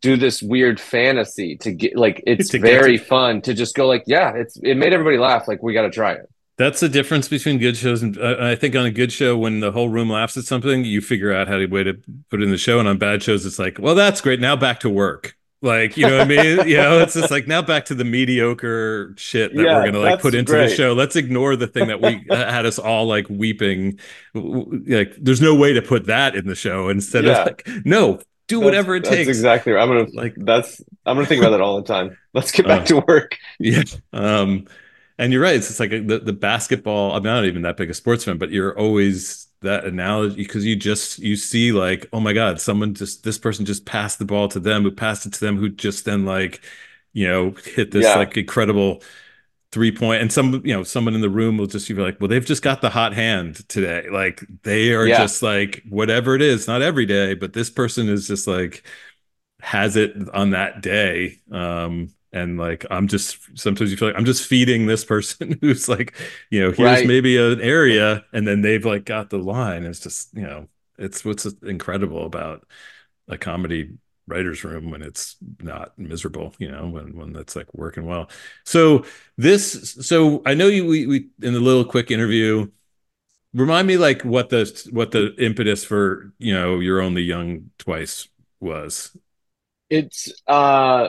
do this weird fantasy to get like it's To very to- fun to just go like yeah it's it made everybody laugh like we got to try it That's the difference between good shows and uh, I think on a good show, when the whole room laughs at something, you figure out how to way to put it in the show. And on bad shows, it's like, well, that's great. Now back to work. Like, you know what I mean? you know, it's just like now back to the mediocre shit that Yeah, we're gonna like put into the show. Let's ignore the thing that we uh, had us all like weeping. Like, there's no way to put that in the show instead Yeah. of like, no, do whatever it that's takes. exactly right i'm gonna Like- that's i'm gonna think about that all the time let's get back Uh, to work Yeah. Um, and you're right. It's just like the, the basketball. I'm not even that big a sports fan, but you're always that analogy because you just you see like, oh my God, someone just this person just passed the ball to them who passed it to them who just then like, you know, hit this Yeah. like incredible three point and some you know someone in the room will just be like well they've just got the hot hand today like they are Yeah. just like whatever it is not every day but this person is just like has it on that day um and like i'm just sometimes you feel like i'm just feeding this person who's like you know here's Right. maybe an area and then they've like got the line it's just you know it's what's incredible about a comedy writer's room when it's not miserable you know when when that's like working well. So this so i know you we, we in the little quick interview remind me like what the what the impetus for you know you're only young twice was. It's uh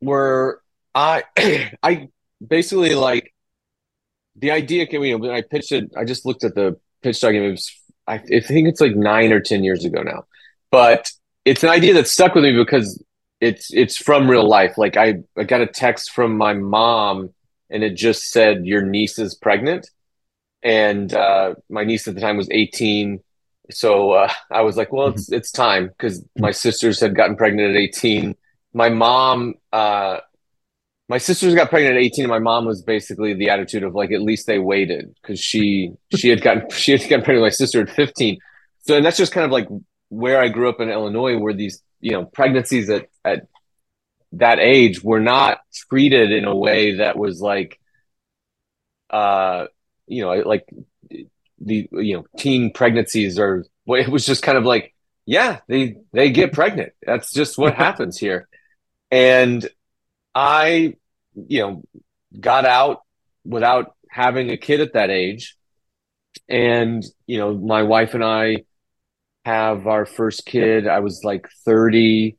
where I I basically like the idea came you know when I pitched it I just looked at the pitch document it was I, I think it's like nine or ten years ago now. But it's an idea that stuck with me because it's it's from real life like I I got a text from my mom and it just said your niece is pregnant and uh my niece at the time was 18 so uh, I was like, well, it's it's time because my sisters had gotten pregnant at 18. My mom, uh, my sisters got pregnant at 18, and my mom was basically the attitude of like, at least they waited because she she had gotten she had gotten pregnant with my sister at 15. So and that's just kind of like where I grew up in Illinois, where these you know pregnancies at at that age were not treated in a way that was like, uh, you know, like the you know teen pregnancies or well, it was just kind of like yeah they they get pregnant. That's just what happens here. And i you know got out without having a kid at that age. And you know my wife and i have our first kid i was like 30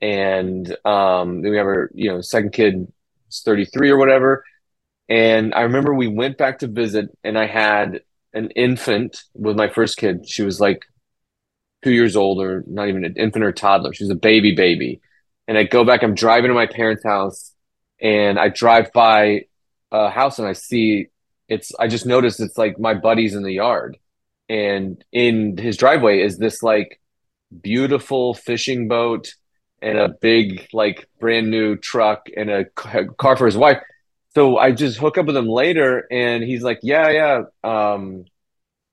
and um then we have our you know second kid is 33 or whatever and i remember we went back to visit and i had an infant with my first kid. She was like two years old, or not even an infant or toddler. She was a baby, baby. And I go back, I'm driving to my parents' house, and I drive by a house and I see it's, I just noticed it's like my buddy's in the yard. And in his driveway is this like beautiful fishing boat and a big, like brand new truck and a car for his wife so I just hook up with him later, and he's like, "Yeah, yeah, um,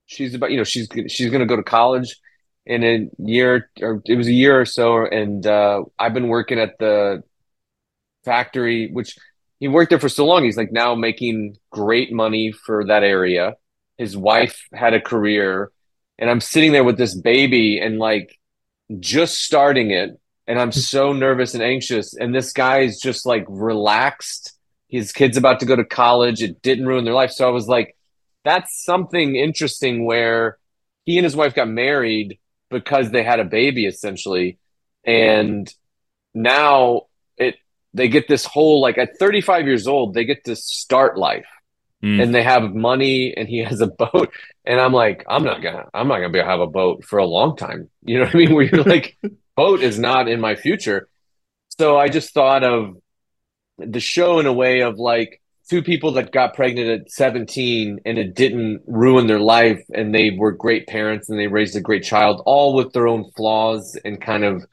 she's about, you know, she's she's gonna go to college in a year, or it was a year or so, and uh, I've been working at the factory, which he worked there for so long. He's like now making great money for that area. His wife had a career, and I'm sitting there with this baby and like just starting it, and I'm so nervous and anxious, and this guy is just like relaxed his kid's about to go to college. It didn't ruin their life. So I was like, that's something interesting where he and his wife got married because they had a baby essentially. And now it they get this whole like at 35 years old, they get to start life. Mm. And they have money and he has a boat. And I'm like, I'm not gonna I'm not gonna be have a boat for a long time. You know what I mean? Where you're like, boat is not in my future. So I just thought of the show in a way of like two people that got pregnant at 17 and it didn't ruin their life and they were great parents and they raised a great child all with their own flaws and kind of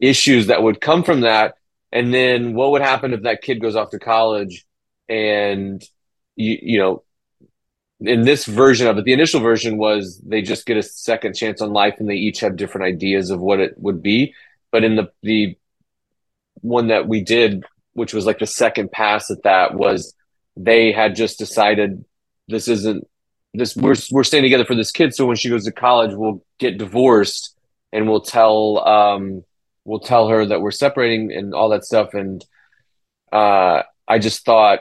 issues that would come from that and then what would happen if that kid goes off to college and you you know in this version of it the initial version was they just get a second chance on life and they each have different ideas of what it would be. But in the the one that we did which was like the second pass at that was they had just decided this isn't this we're we're staying together for this kid. So when she goes to college we'll get divorced and we'll tell um we'll tell her that we're separating and all that stuff. And uh I just thought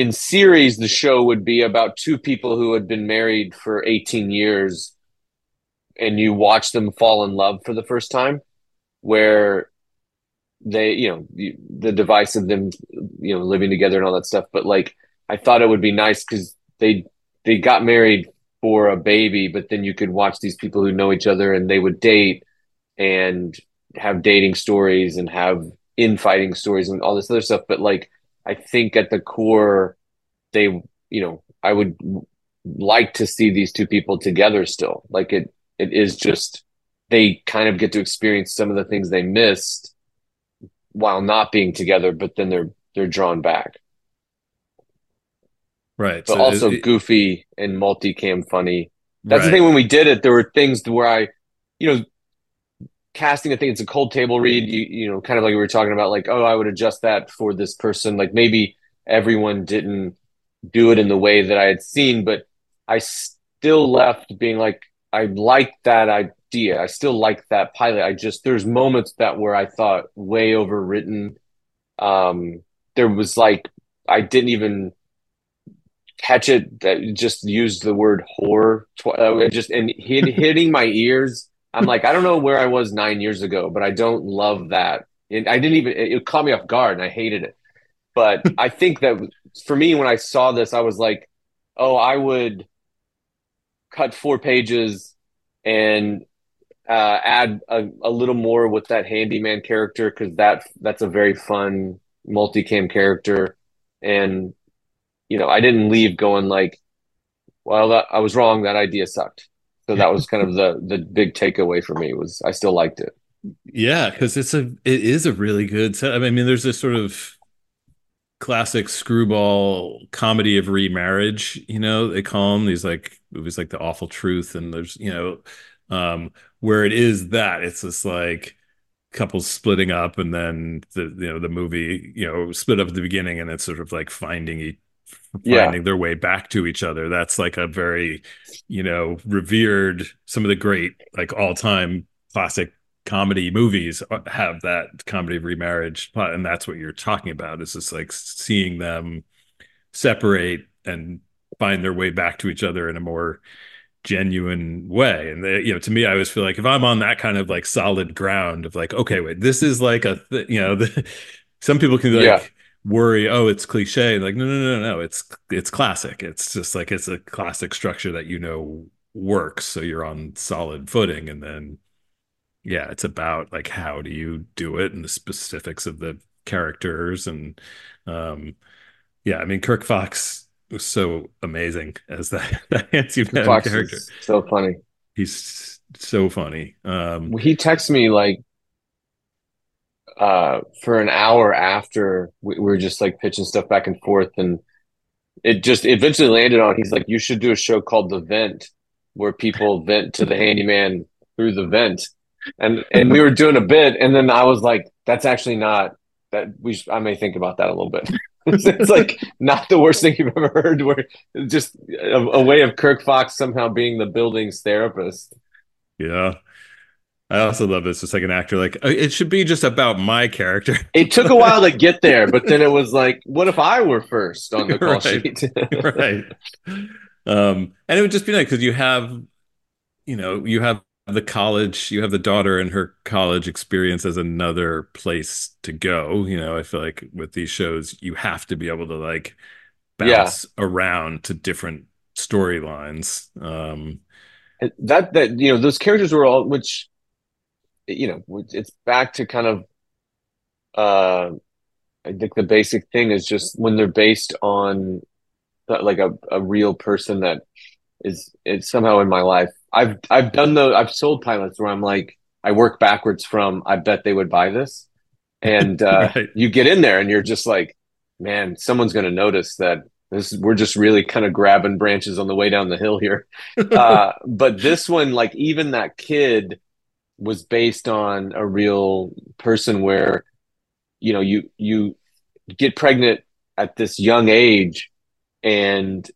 in series the show would be about two people who had been married for 18 years and you watch them fall in love for the first time where they you know the, the device of them you know living together and all that stuff. But like i thought it would be nice because they they got married for a baby but then you could watch these people who know each other and they would date and have dating stories and have infighting stories and all this other stuff. But like i think at the core they you know i would like to see these two people together still like it it is just they kind of get to experience some of the things they missed while not being together, but then they're they're drawn back. right. but So also it- goofy and multicam funny. That's the thing. When we did it, there were things where I, you know, casting. I think it's a cold table read. You you know, kind of like we were talking about, like, oh, I would adjust that for this person. Like maybe everyone didn't do it in the way that I had seen, but I still left being like, I like that idea. I still like that pilot. I just there's moments that where I thought way overwritten. Um, there was like I didn't even catch it that just used the word horror tw- uh, just and hit, hitting my ears i'm like i don't know where i was nine years ago but i don't love that and i didn't even it, it caught me off guard and i hated it but i think that for me when i saw this i was like oh i would cut four pages and uh, add a, a little more with that handyman character because that that's a very fun multicam character and you know, I didn't leave going like, well, that, I was wrong. That idea sucked. So that was kind of the the big takeaway for me was I still liked it. Yeah, because it's a it is a really good set. I mean, there's this sort of classic screwball comedy of remarriage. You know, they call them these like movies like The Awful Truth, and there's you know, um, where it is that it's just like couples splitting up, and then the you know the movie you know split up at the beginning, and it's sort of like finding each Yeah. finding their way back to each other. That's like a very, you know, revered. Some of the great, like all-time classic comedy movies uh, have that comedy of remarriage plot, and that's what you're talking about. Is just like seeing them separate and find their way back to each other in a more genuine way. And they, you know, to me, I always feel like if I'm on that kind of like solid ground of like, okay, wait, this is like a, th- you know, the, some people can like Yeah. Worry, oh, it's cliche. Like, no, no, no, no, it's it's classic. It's just like it's a classic structure that you know works, so you're on solid footing. And then, yeah, it's about like how do you do it and the specifics of the characters and, um, yeah, I mean, Kirk Fox was so amazing as that that Nancy Fox character. so funny. He's so funny. Um, He texts me like uh for an hour after we, we were just like pitching stuff back and forth and it just eventually landed on he's like you should do a show called The Vent where people vent to the handyman through the vent and and we were doing a bit and then I was like that's actually not that we sh- I may think about that a little bit. it's, like not the worst thing you've ever heard where just a, a way of Kirk Fox somehow being the building's therapist. yeah. I also love this. It's like an actor, like "Uh, it should be just about my character. It took a while to get there, but then it was like, what if I were first on the call Right. sheet? right. Um, and it would just be nice because you have, you know, you have the college, you have the daughter and her college experience as another place to go. You know, I feel like with these shows, you have to be able to like Yeah. bounce around to different storylines. Um, that that you know those characters were all which you know it's back to kind of uh I think the basic thing is just when they're based on uh, like a, a real person that is it's somehow in my life. I've I've done the I've sold pilots where I'm like I work backwards from I bet they would buy this. And uh Right. you get in there and you're just like, man, someone's gonna notice that this we're just really kind of grabbing branches on the way down the hill here. uh but this one, like even that kid was based on a real person where you know you you get pregnant at this young age and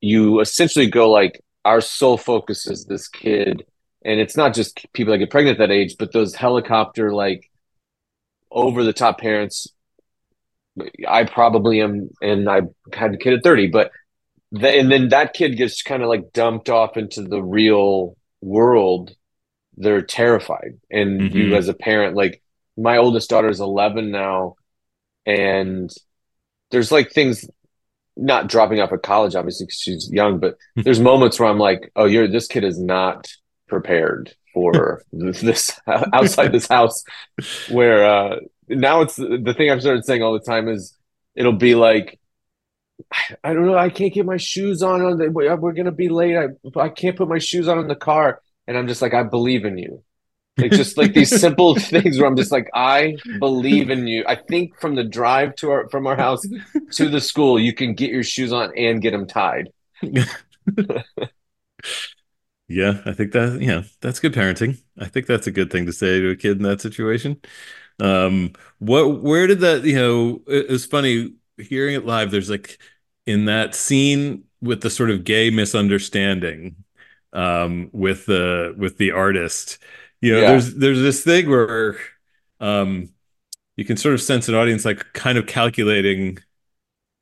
you essentially go like our sole focus is this kid. And it's not just people that get pregnant at that age but those helicopter like over the top parents. I probably am and i had a kid at 30 but the, and then that kid gets kind of like dumped off into the real world they're terrified and Mhm. you as a parent like my oldest daughter is 11 now and there's like things not dropping off at college obviously 'cause she's young but there's moments where i'm like oh you're this kid is not prepared for this outside this house where uh now it's the thing i've started saying all the time is it'll be like I don't know. I can't get my shoes on. on the, we're gonna be late. I I can't put my shoes on in the car, and I'm just like, I believe in you. Like just like these simple things where I'm just like, I believe in you. I think from the drive to our from our house to the school, you can get your shoes on and get them tied. Yeah, I think that yeah, that's good parenting. I think that's a good thing to say to a kid in that situation. Um, what where did that, you know, it, it's funny hearing it live. There's like in that scene with the sort of gay misunderstanding um with the with the artist. You know, Yeah. there's there's this thing where um you can sort of sense an audience like kind of calculating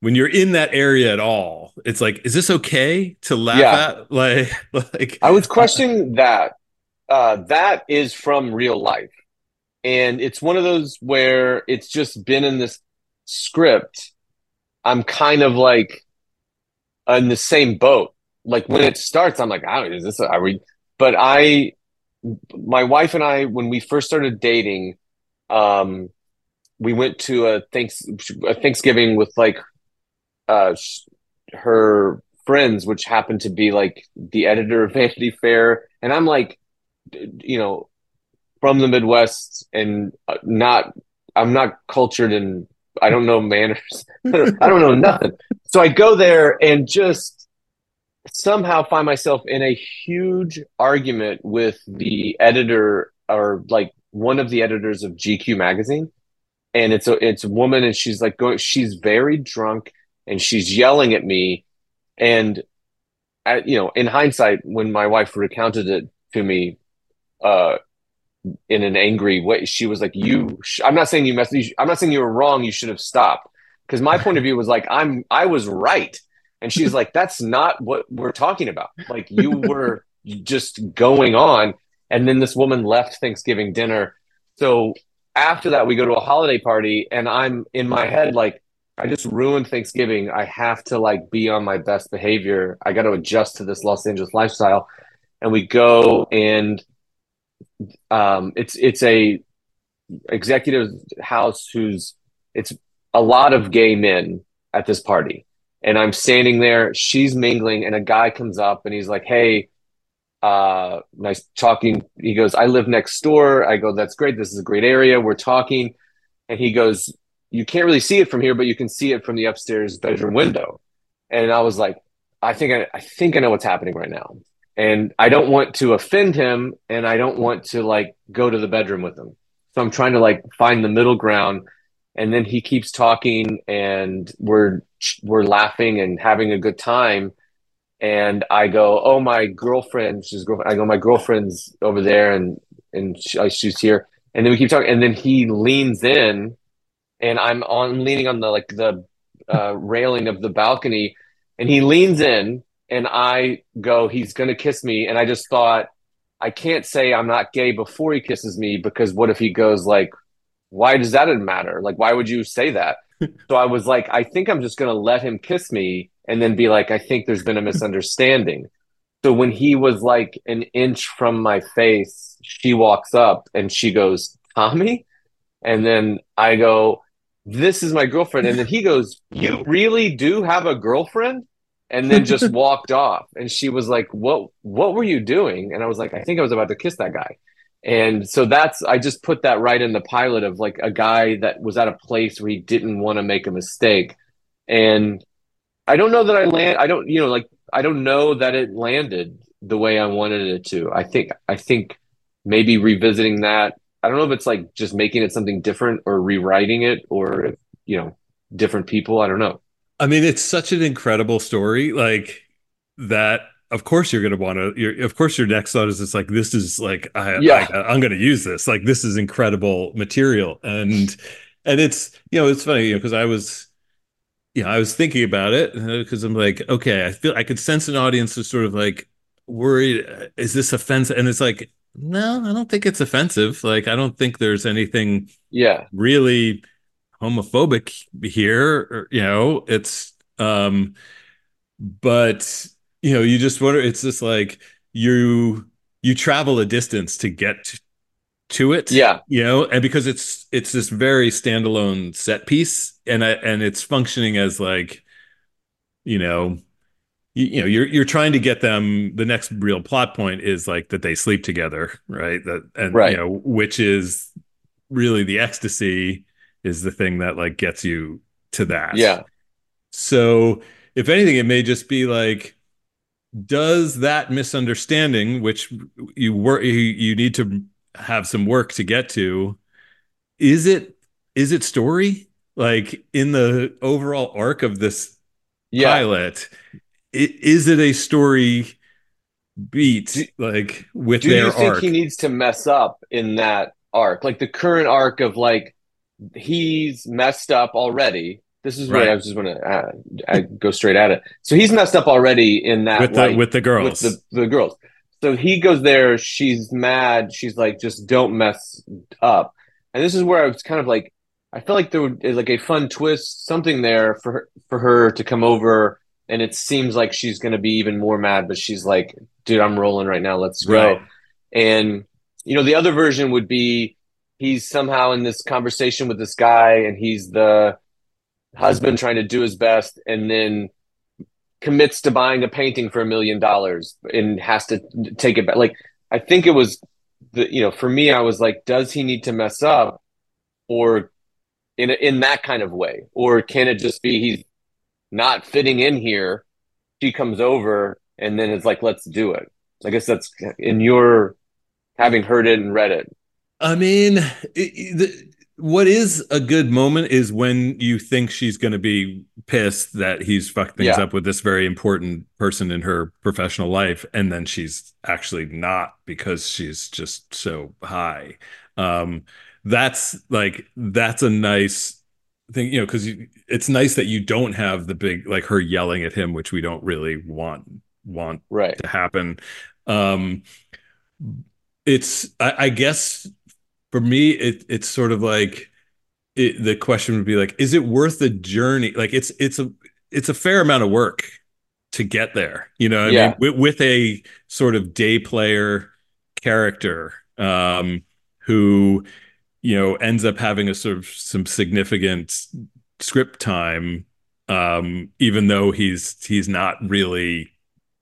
when you're in that area at all. It's like, is this okay to laugh Yeah. at? Like, like I was questioning that. Uh, that is from real life. And it's one of those where it's just been in this script. I'm kind of like in the same boat. Like when it starts, I'm like, I don't, is this, are we, but I, my wife and I, when we first started dating, um, we went to a thanks a Thanksgiving with like uh her friends, which happened to be like the editor of Vanity Fair, and I'm like, you know, from the Midwest and uh, not I'm not cultured and I don't know manners. I don't know nothing. So I go there and just somehow find myself in a huge argument with the editor or like one of the editors of GQ magazine. And it's a it's a woman and she's like going she's very drunk and she's yelling at me. And I, you know in hindsight when my wife recounted it to me uh in an angry way she was like you I'm not saying you messed I'm not saying you were wrong you should have stopped. Because my point of view was like I'm I was right and she's like that's not what we're talking about like you were just going on and then this woman left Thanksgiving dinner so after that we go to a holiday party and I'm in my head like I just ruined Thanksgiving. I have to like be on my best behavior. I got to adjust to this Los Angeles lifestyle. And we go and um it's it's a executive house who's it's a lot of gay men at this party. And I'm standing there, she's mingling and a guy comes up and he's like, "Hey, uh nice talking." He goes, "I live next door." I go, "That's great. This is a great area. We're talking." And he goes, you can't really see it from here, but you can see it from the upstairs bedroom window. And I was like, I think I, I think I know what's happening right now. And I don't want to offend him and I don't want to like go to the bedroom with him. So I'm trying to like find the middle ground. And then he keeps talking and we're we're laughing and having a good time. And I go, oh my girlfriend, she's girlfriend. I go, my girlfriend's over there and and she, she's here. And then we keep talking, and then he leans in and I'm on leaning on the like the uh, railing of the balcony, and he leans in, and I go, he's gonna kiss me, and I just thought, I can't say I'm not gay before he kisses me because what if he goes like, why does that matter? Like, why would you say that? so I was like, I think I'm just gonna let him kiss me, and then be like, I think there's been a misunderstanding. So when he was like an inch from my face, she walks up and she goes, Tommy? And then I go, This is my girlfriend. And then he goes, You really do have a girlfriend? And then just walked off. And she was like, What what were you doing? And I was like, I think I was about to kiss that guy. And so that's I just put that right in the pilot of like a guy that was at a place where he didn't want to make a mistake. And I don't know that I land I don't you know like I don't know that it landed the way I wanted it to. I think I think maybe revisiting that. I don't know if it's like just making it something different or rewriting it or you know different people. I don't know. I mean, it's such an incredible story. Like that. Of course, you're going to want to. Of course, your next thought is it's like this is like I, Yeah. I, I'm going to use this. Like this is incredible material, and and it's you know it's funny you know because I was yeah I was thinking about it because I'm like okay I feel I could sense an audience is sort of like worried uh, is this offensive and it's like no I don't think it's offensive like I don't think there's anything Yeah, really homophobic here or, you know it's um but you know you just wonder it's just like you you travel a distance to get to it Yeah. you know and because it's it's this very standalone set piece and I, and it's functioning as like you know you, you know you're you're trying to get them the next real plot point is like that they sleep together right that and Right. you know which is really the ecstasy is the thing that like gets you to that Yeah. so if anything it may just be like does that misunderstanding which you work you, need to have some work to get to is it is it story like in the overall arc of this Yeah. pilot i- is it a story beat Do- like with Do their you think arc he needs to mess up in that arc? Like the current arc of like he's messed up already. This is Right. where I was just want to uh, I go straight at it. So he's messed up already in that with the like, with the girls with the, the girls. So he goes there, she's mad, she's like, just don't mess up. And this is where I was kind of like, I felt like there would like a fun twist, something there for her, for her to come over, and it seems like she's gonna be even more mad, but she's like, dude, I'm rolling right now, let's go. Right. And you know, the other version would be he's somehow in this conversation with this guy, and he's the husband trying to do his best, and then commits to buying a painting for a million dollars and has to take it back. Like I think it was the you know for me I was like, does he need to mess up, or in in that kind of way, or can it just be he's not fitting in here? She comes over and then it's like, let's do it. I guess that's in your having heard it and read it. I mean, it, it- the, what is a good moment is when you think she's going to be pissed that he's fucked things Yeah. up with this very important person in her professional life, and then she's actually not because she's just so high. Um, that's like that's a nice thing, you know, because it's nice that you don't have the big like her yelling at him, which we don't really want want Right. to happen. Um, it's I, I guess for me it it's sort of like it, the question would be like, is it worth the journey? Like it's it's a it's a fair amount of work to get there. You know, what I Yeah. mean, with, with a sort of day player character um, who you know ends up having a sort of some significant script time um even though he's he's not really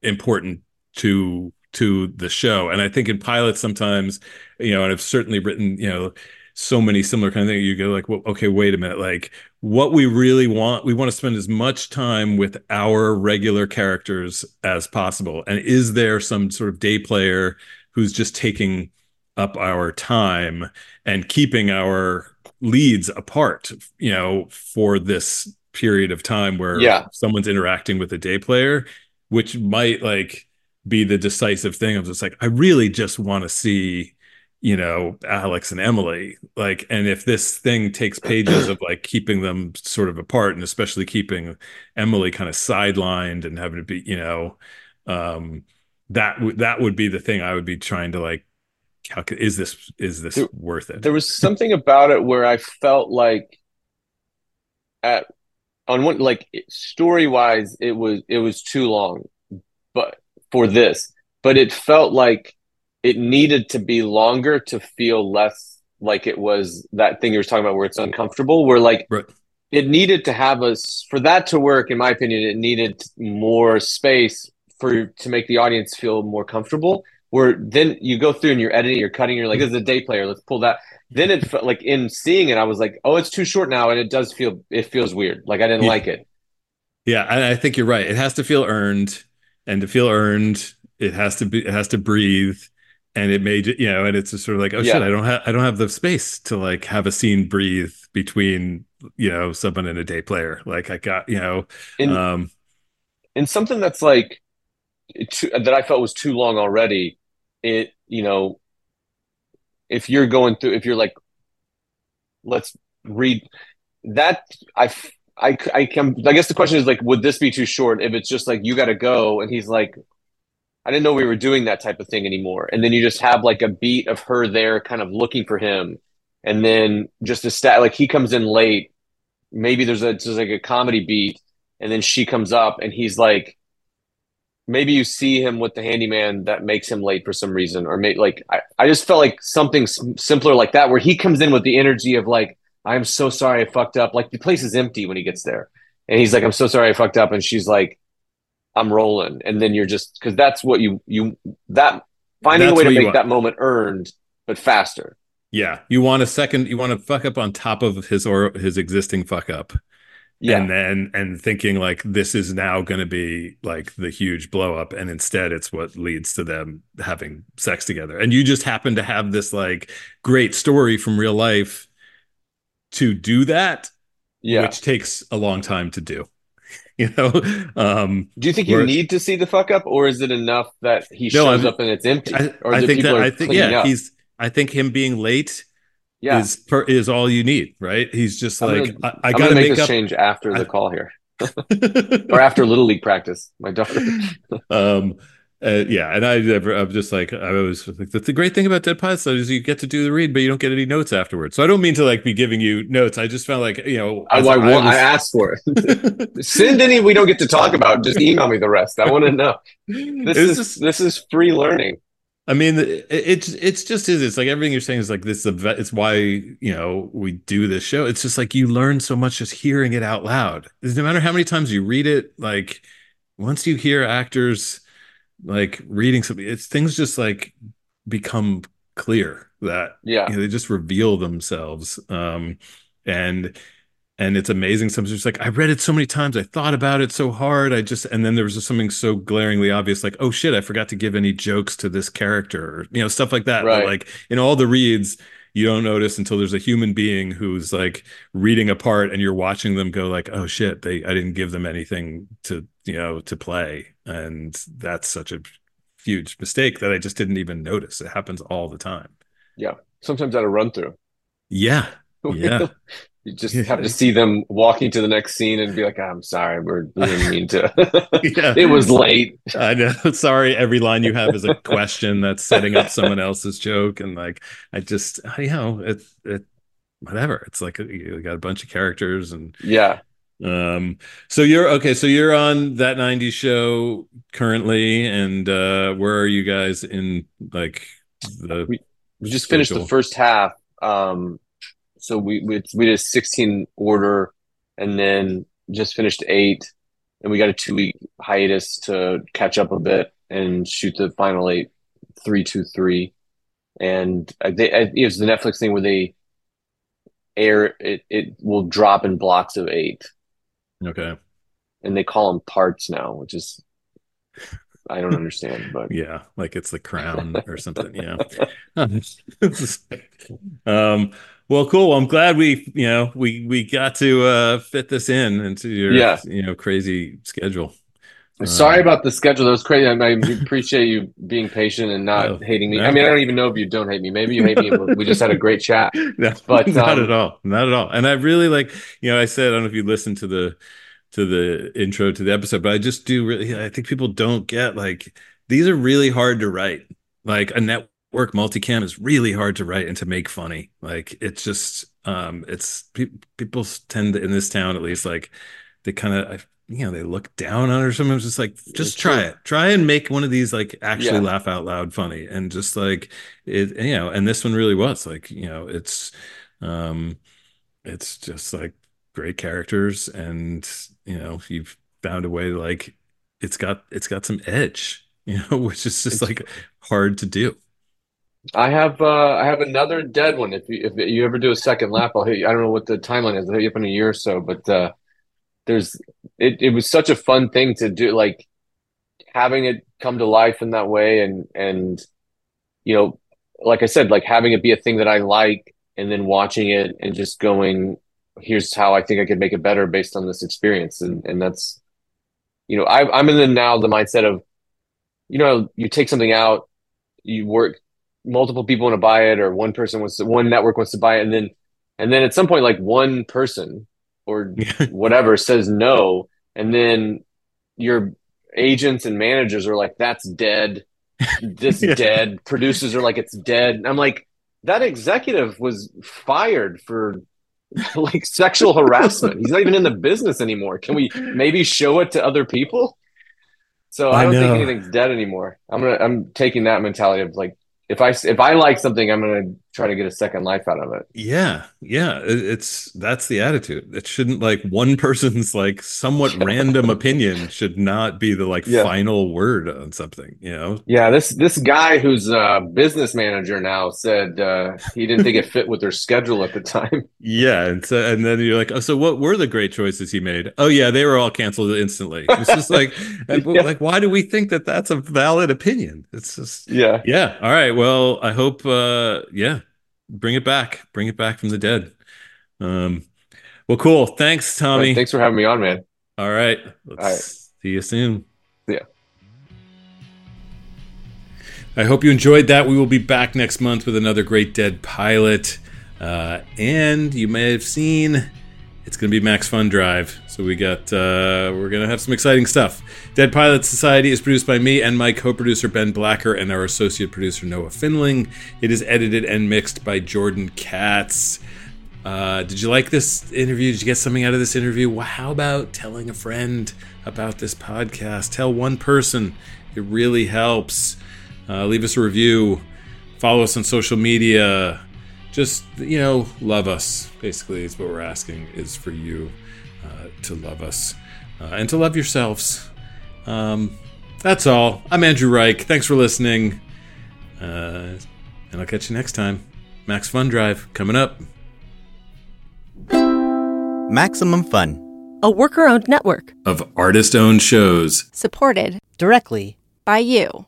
important to to the show. And i think in pilots sometimes you know and i've certainly written you know so many similar kind of things you go like well okay wait a minute. Like what we really want we want to spend as much time with our regular characters as possible. And is there some sort of day player who's just taking up our time and keeping our leads apart you know for this period of time where Yeah. someone's interacting with a day player which might like be the decisive thing of just like i really just want to see you know alex and emily. Like and if this thing takes pages of like keeping them sort of apart and especially keeping emily kind of sidelined and having to be you know um that would that would be the thing i would be trying to like is this is this There- worth it? There was something about it where I felt like at on one like story wise it was it was too long. But for this but it felt like it needed to be longer to feel less like it was that thing you were talking about where it's uncomfortable where like Right. it needed to have us for that to work in my opinion it needed more space for to make the audience feel more comfortable where then you go through and you're editing you're cutting you're like this is a day player let's pull that then it felt like in seeing it i was like oh it's too short now and it does feel it feels weird like i didn't Yeah. like it Yeah, I, I think you're right. It has to feel earned, and to feel earned, it has to be, it has to breathe, and it may, you know, and it's just sort of like, oh Yeah. shit, I don't have, I don't have the space to like have a scene breathe between, you know, someone and a day player. Like I got, you know, and um, and something that's like too, that I felt was too long already. It you know, if you're going through, if you're like, let's read that. I I I can. I guess the question is like, would this be too short? If it's just like you got to go, and he's like, I didn't know we were doing that type of thing anymore. And then you just have like a beat of her there, kind of looking for him, and then just a stat like he comes in late. Maybe there's a just like a comedy beat, and then she comes up, and he's like, maybe you see him with the handyman that makes him late for some reason, or maybe like I, I just felt like something simpler like that, where he comes in with the energy of like, I'm so sorry I fucked up. Like the place is empty when he gets there, and he's like, I'm so sorry I fucked up, and she's like, I'm rolling, and then you're just because that's what you you that finding That's a way to make that moment earned, but faster. Yeah, you want a second. You want to fuck up on top of his or his existing fuck up, Yeah, and then and thinking like this is now going to be like the huge blow up, and instead it's what leads to them having sex together. And you just happen to have this like great story from real life to do that, yeah. which takes a long time to do. You know, um, Do you think you need to see the fuck up, or is it enough that he No, shows I'm- up and it's empty? I, or I that think that I think yeah, up? he's. I think him being late yeah. is per, is all you need, right? He's just I'm like gonna- I, I I'm got to make make this up. change after I- the call here, or after little league practice. My daughter. um uh, yeah and i never i'm just like i was like that's the great thing about Dead Pilots Society you get to do the read but you don't get any notes afterwards so i don't mean to like be giving you notes i just found like you know I, I, want, I was- asked for it. Send any we don't get to talk about. Just email me the rest. I want to know. This is just- this is free learning. I mean, it's it's just is it's like everything you're saying is like this. Is it's why you know we do this show. It's just like you learn so much just hearing it out loud. No matter how many times you read it, like once you hear actors like reading something, it's things just like become clear that Yeah. you know, they just reveal themselves. Um, and and it's amazing. Sometimes it's like I read it so many times, I thought about it so hard. I just and then there was just something so glaringly obvious, like oh shit, I forgot to give any jokes to this character, or, you know, stuff like that. that, Right. like in all the reads, you don't notice until there's a human being who's like reading a part, and you're watching them go like oh shit, they I didn't give them anything to you know to play, and that's such a huge mistake that I just didn't even notice. It happens all the time. Yeah. Sometimes at a run through. Yeah. Yeah. You just have to see them walking to the next scene and be like, I'm sorry, we're, we didn't mean to. Yeah. it was late. I know. Sorry, every line you have is a question that's setting up someone else's joke, and like I just, you know, it, it, whatever. It's like you got a bunch of characters, and Yeah. um. So you're okay. So you're on that '90s show currently, and uh where are you guys in like the? We- We just finished the first half. Um, so we, we we did a 16 order and then just finished eight. And we got a two week hiatus to catch up a bit and shoot the final eight, three, two, three. And I, they, I, it was the Netflix thing where they air it, it will drop in blocks of eight. Okay. And they call them parts now, which is, I don't understand, but Yeah, like it's the crown or something. Yeah. um. Well, cool. I'm glad we, you know, we we got to uh fit this in into your, Yeah. you know, crazy schedule. Sorry Um, about the schedule. That was crazy. I, I appreciate you being patient and not No, hating me. no. I mean, I don't even know if you don't hate me. Maybe you hate me. We just had a great chat. No, But, not um, at all. Not at all. And I really like, you know, I said, I don't know if you listened to the to the intro to the episode, but I just do really I think people don't get like these are really hard to write. Like a network multicam is really hard to write and to make funny. Like it's just um it's pe- people tend to in this town at least like they kind of you know they look down on it or something. It's just like just try it. Try and make one of these like actually Yeah. laugh out loud funny and just like it you know and this one really was like you know it's um it's just like great characters and you know you've found a way to like it's got it's got some edge you know which is just It's- like hard to do I have uh, I have another dead one. If you if you ever do a second lap, I'll hit you. I don't know what the timeline is. I'll hit you up in a year or so. But uh, there's it. It was such a fun thing to do. Like having it come to life in that way, and and you know, like I said, like having it be a thing that I like, and then watching it and just going, here's how I think I could make it better based on this experience, and and that's, you know, I, I'm in the now the mindset of, you know, you take something out, you work multiple people want to buy it or one person wants to one network wants to buy it and then and then at some point like one person or whatever says no and then your agents and managers are like that's dead. This Yeah. dead. Producers are like it's dead. And i'm like that executive was fired for like sexual harassment. He's not even in the business anymore. Can we maybe show it to other people? So i I don't think anything's dead anymore. I'm gonna i'm taking that mentality of like if I if I like something, I'm gonna try to get a second life out of it. Yeah, yeah, it's that's the attitude. It shouldn't like one person's like somewhat random opinion should not be the like Yeah. final word on something. You know, Yeah, this this guy who's a business manager now said uh, he didn't think it fit with their schedule at the time. Yeah, and so and then you're like, oh, so what were the great choices he made? Oh yeah, they were all canceled instantly. It's just like, and, Yeah. like, why do we think that that's a valid opinion? It's just, Yeah, yeah. All right. Well, I hope, uh, yeah, bring it back, bring it back from the dead. Um, well, cool. Thanks, Tommy. thanks for having me on, man. All right. Let's All right. see you soon. Ya. I hope you enjoyed that. We will be back next month with another great dead pilot. Uh, and you may have seen it's going to be Max Fun Drive. So we got uh, we're to have some exciting stuff. Dead Pilot Society is produced by me and my co-producer Ben Blacker and our associate producer Noah Finling. It is edited and mixed by Jordan Katz. Uh, did you like this interview? Did you get something out of this interview? Well, how about telling a friend about this podcast? Tell one person. It really helps. Uh, leave us a review. Follow us on social media. Just, you know, love us. Basically, is what we're asking is for you to love us uh, and to love yourselves. Um, that's all. I'm Andrew Reich. Thanks for listening. Uh, and I'll catch you next time. Max Fun Drive coming up. Maximum Fun. a worker owned network of artist owned shows. Supported directly by you.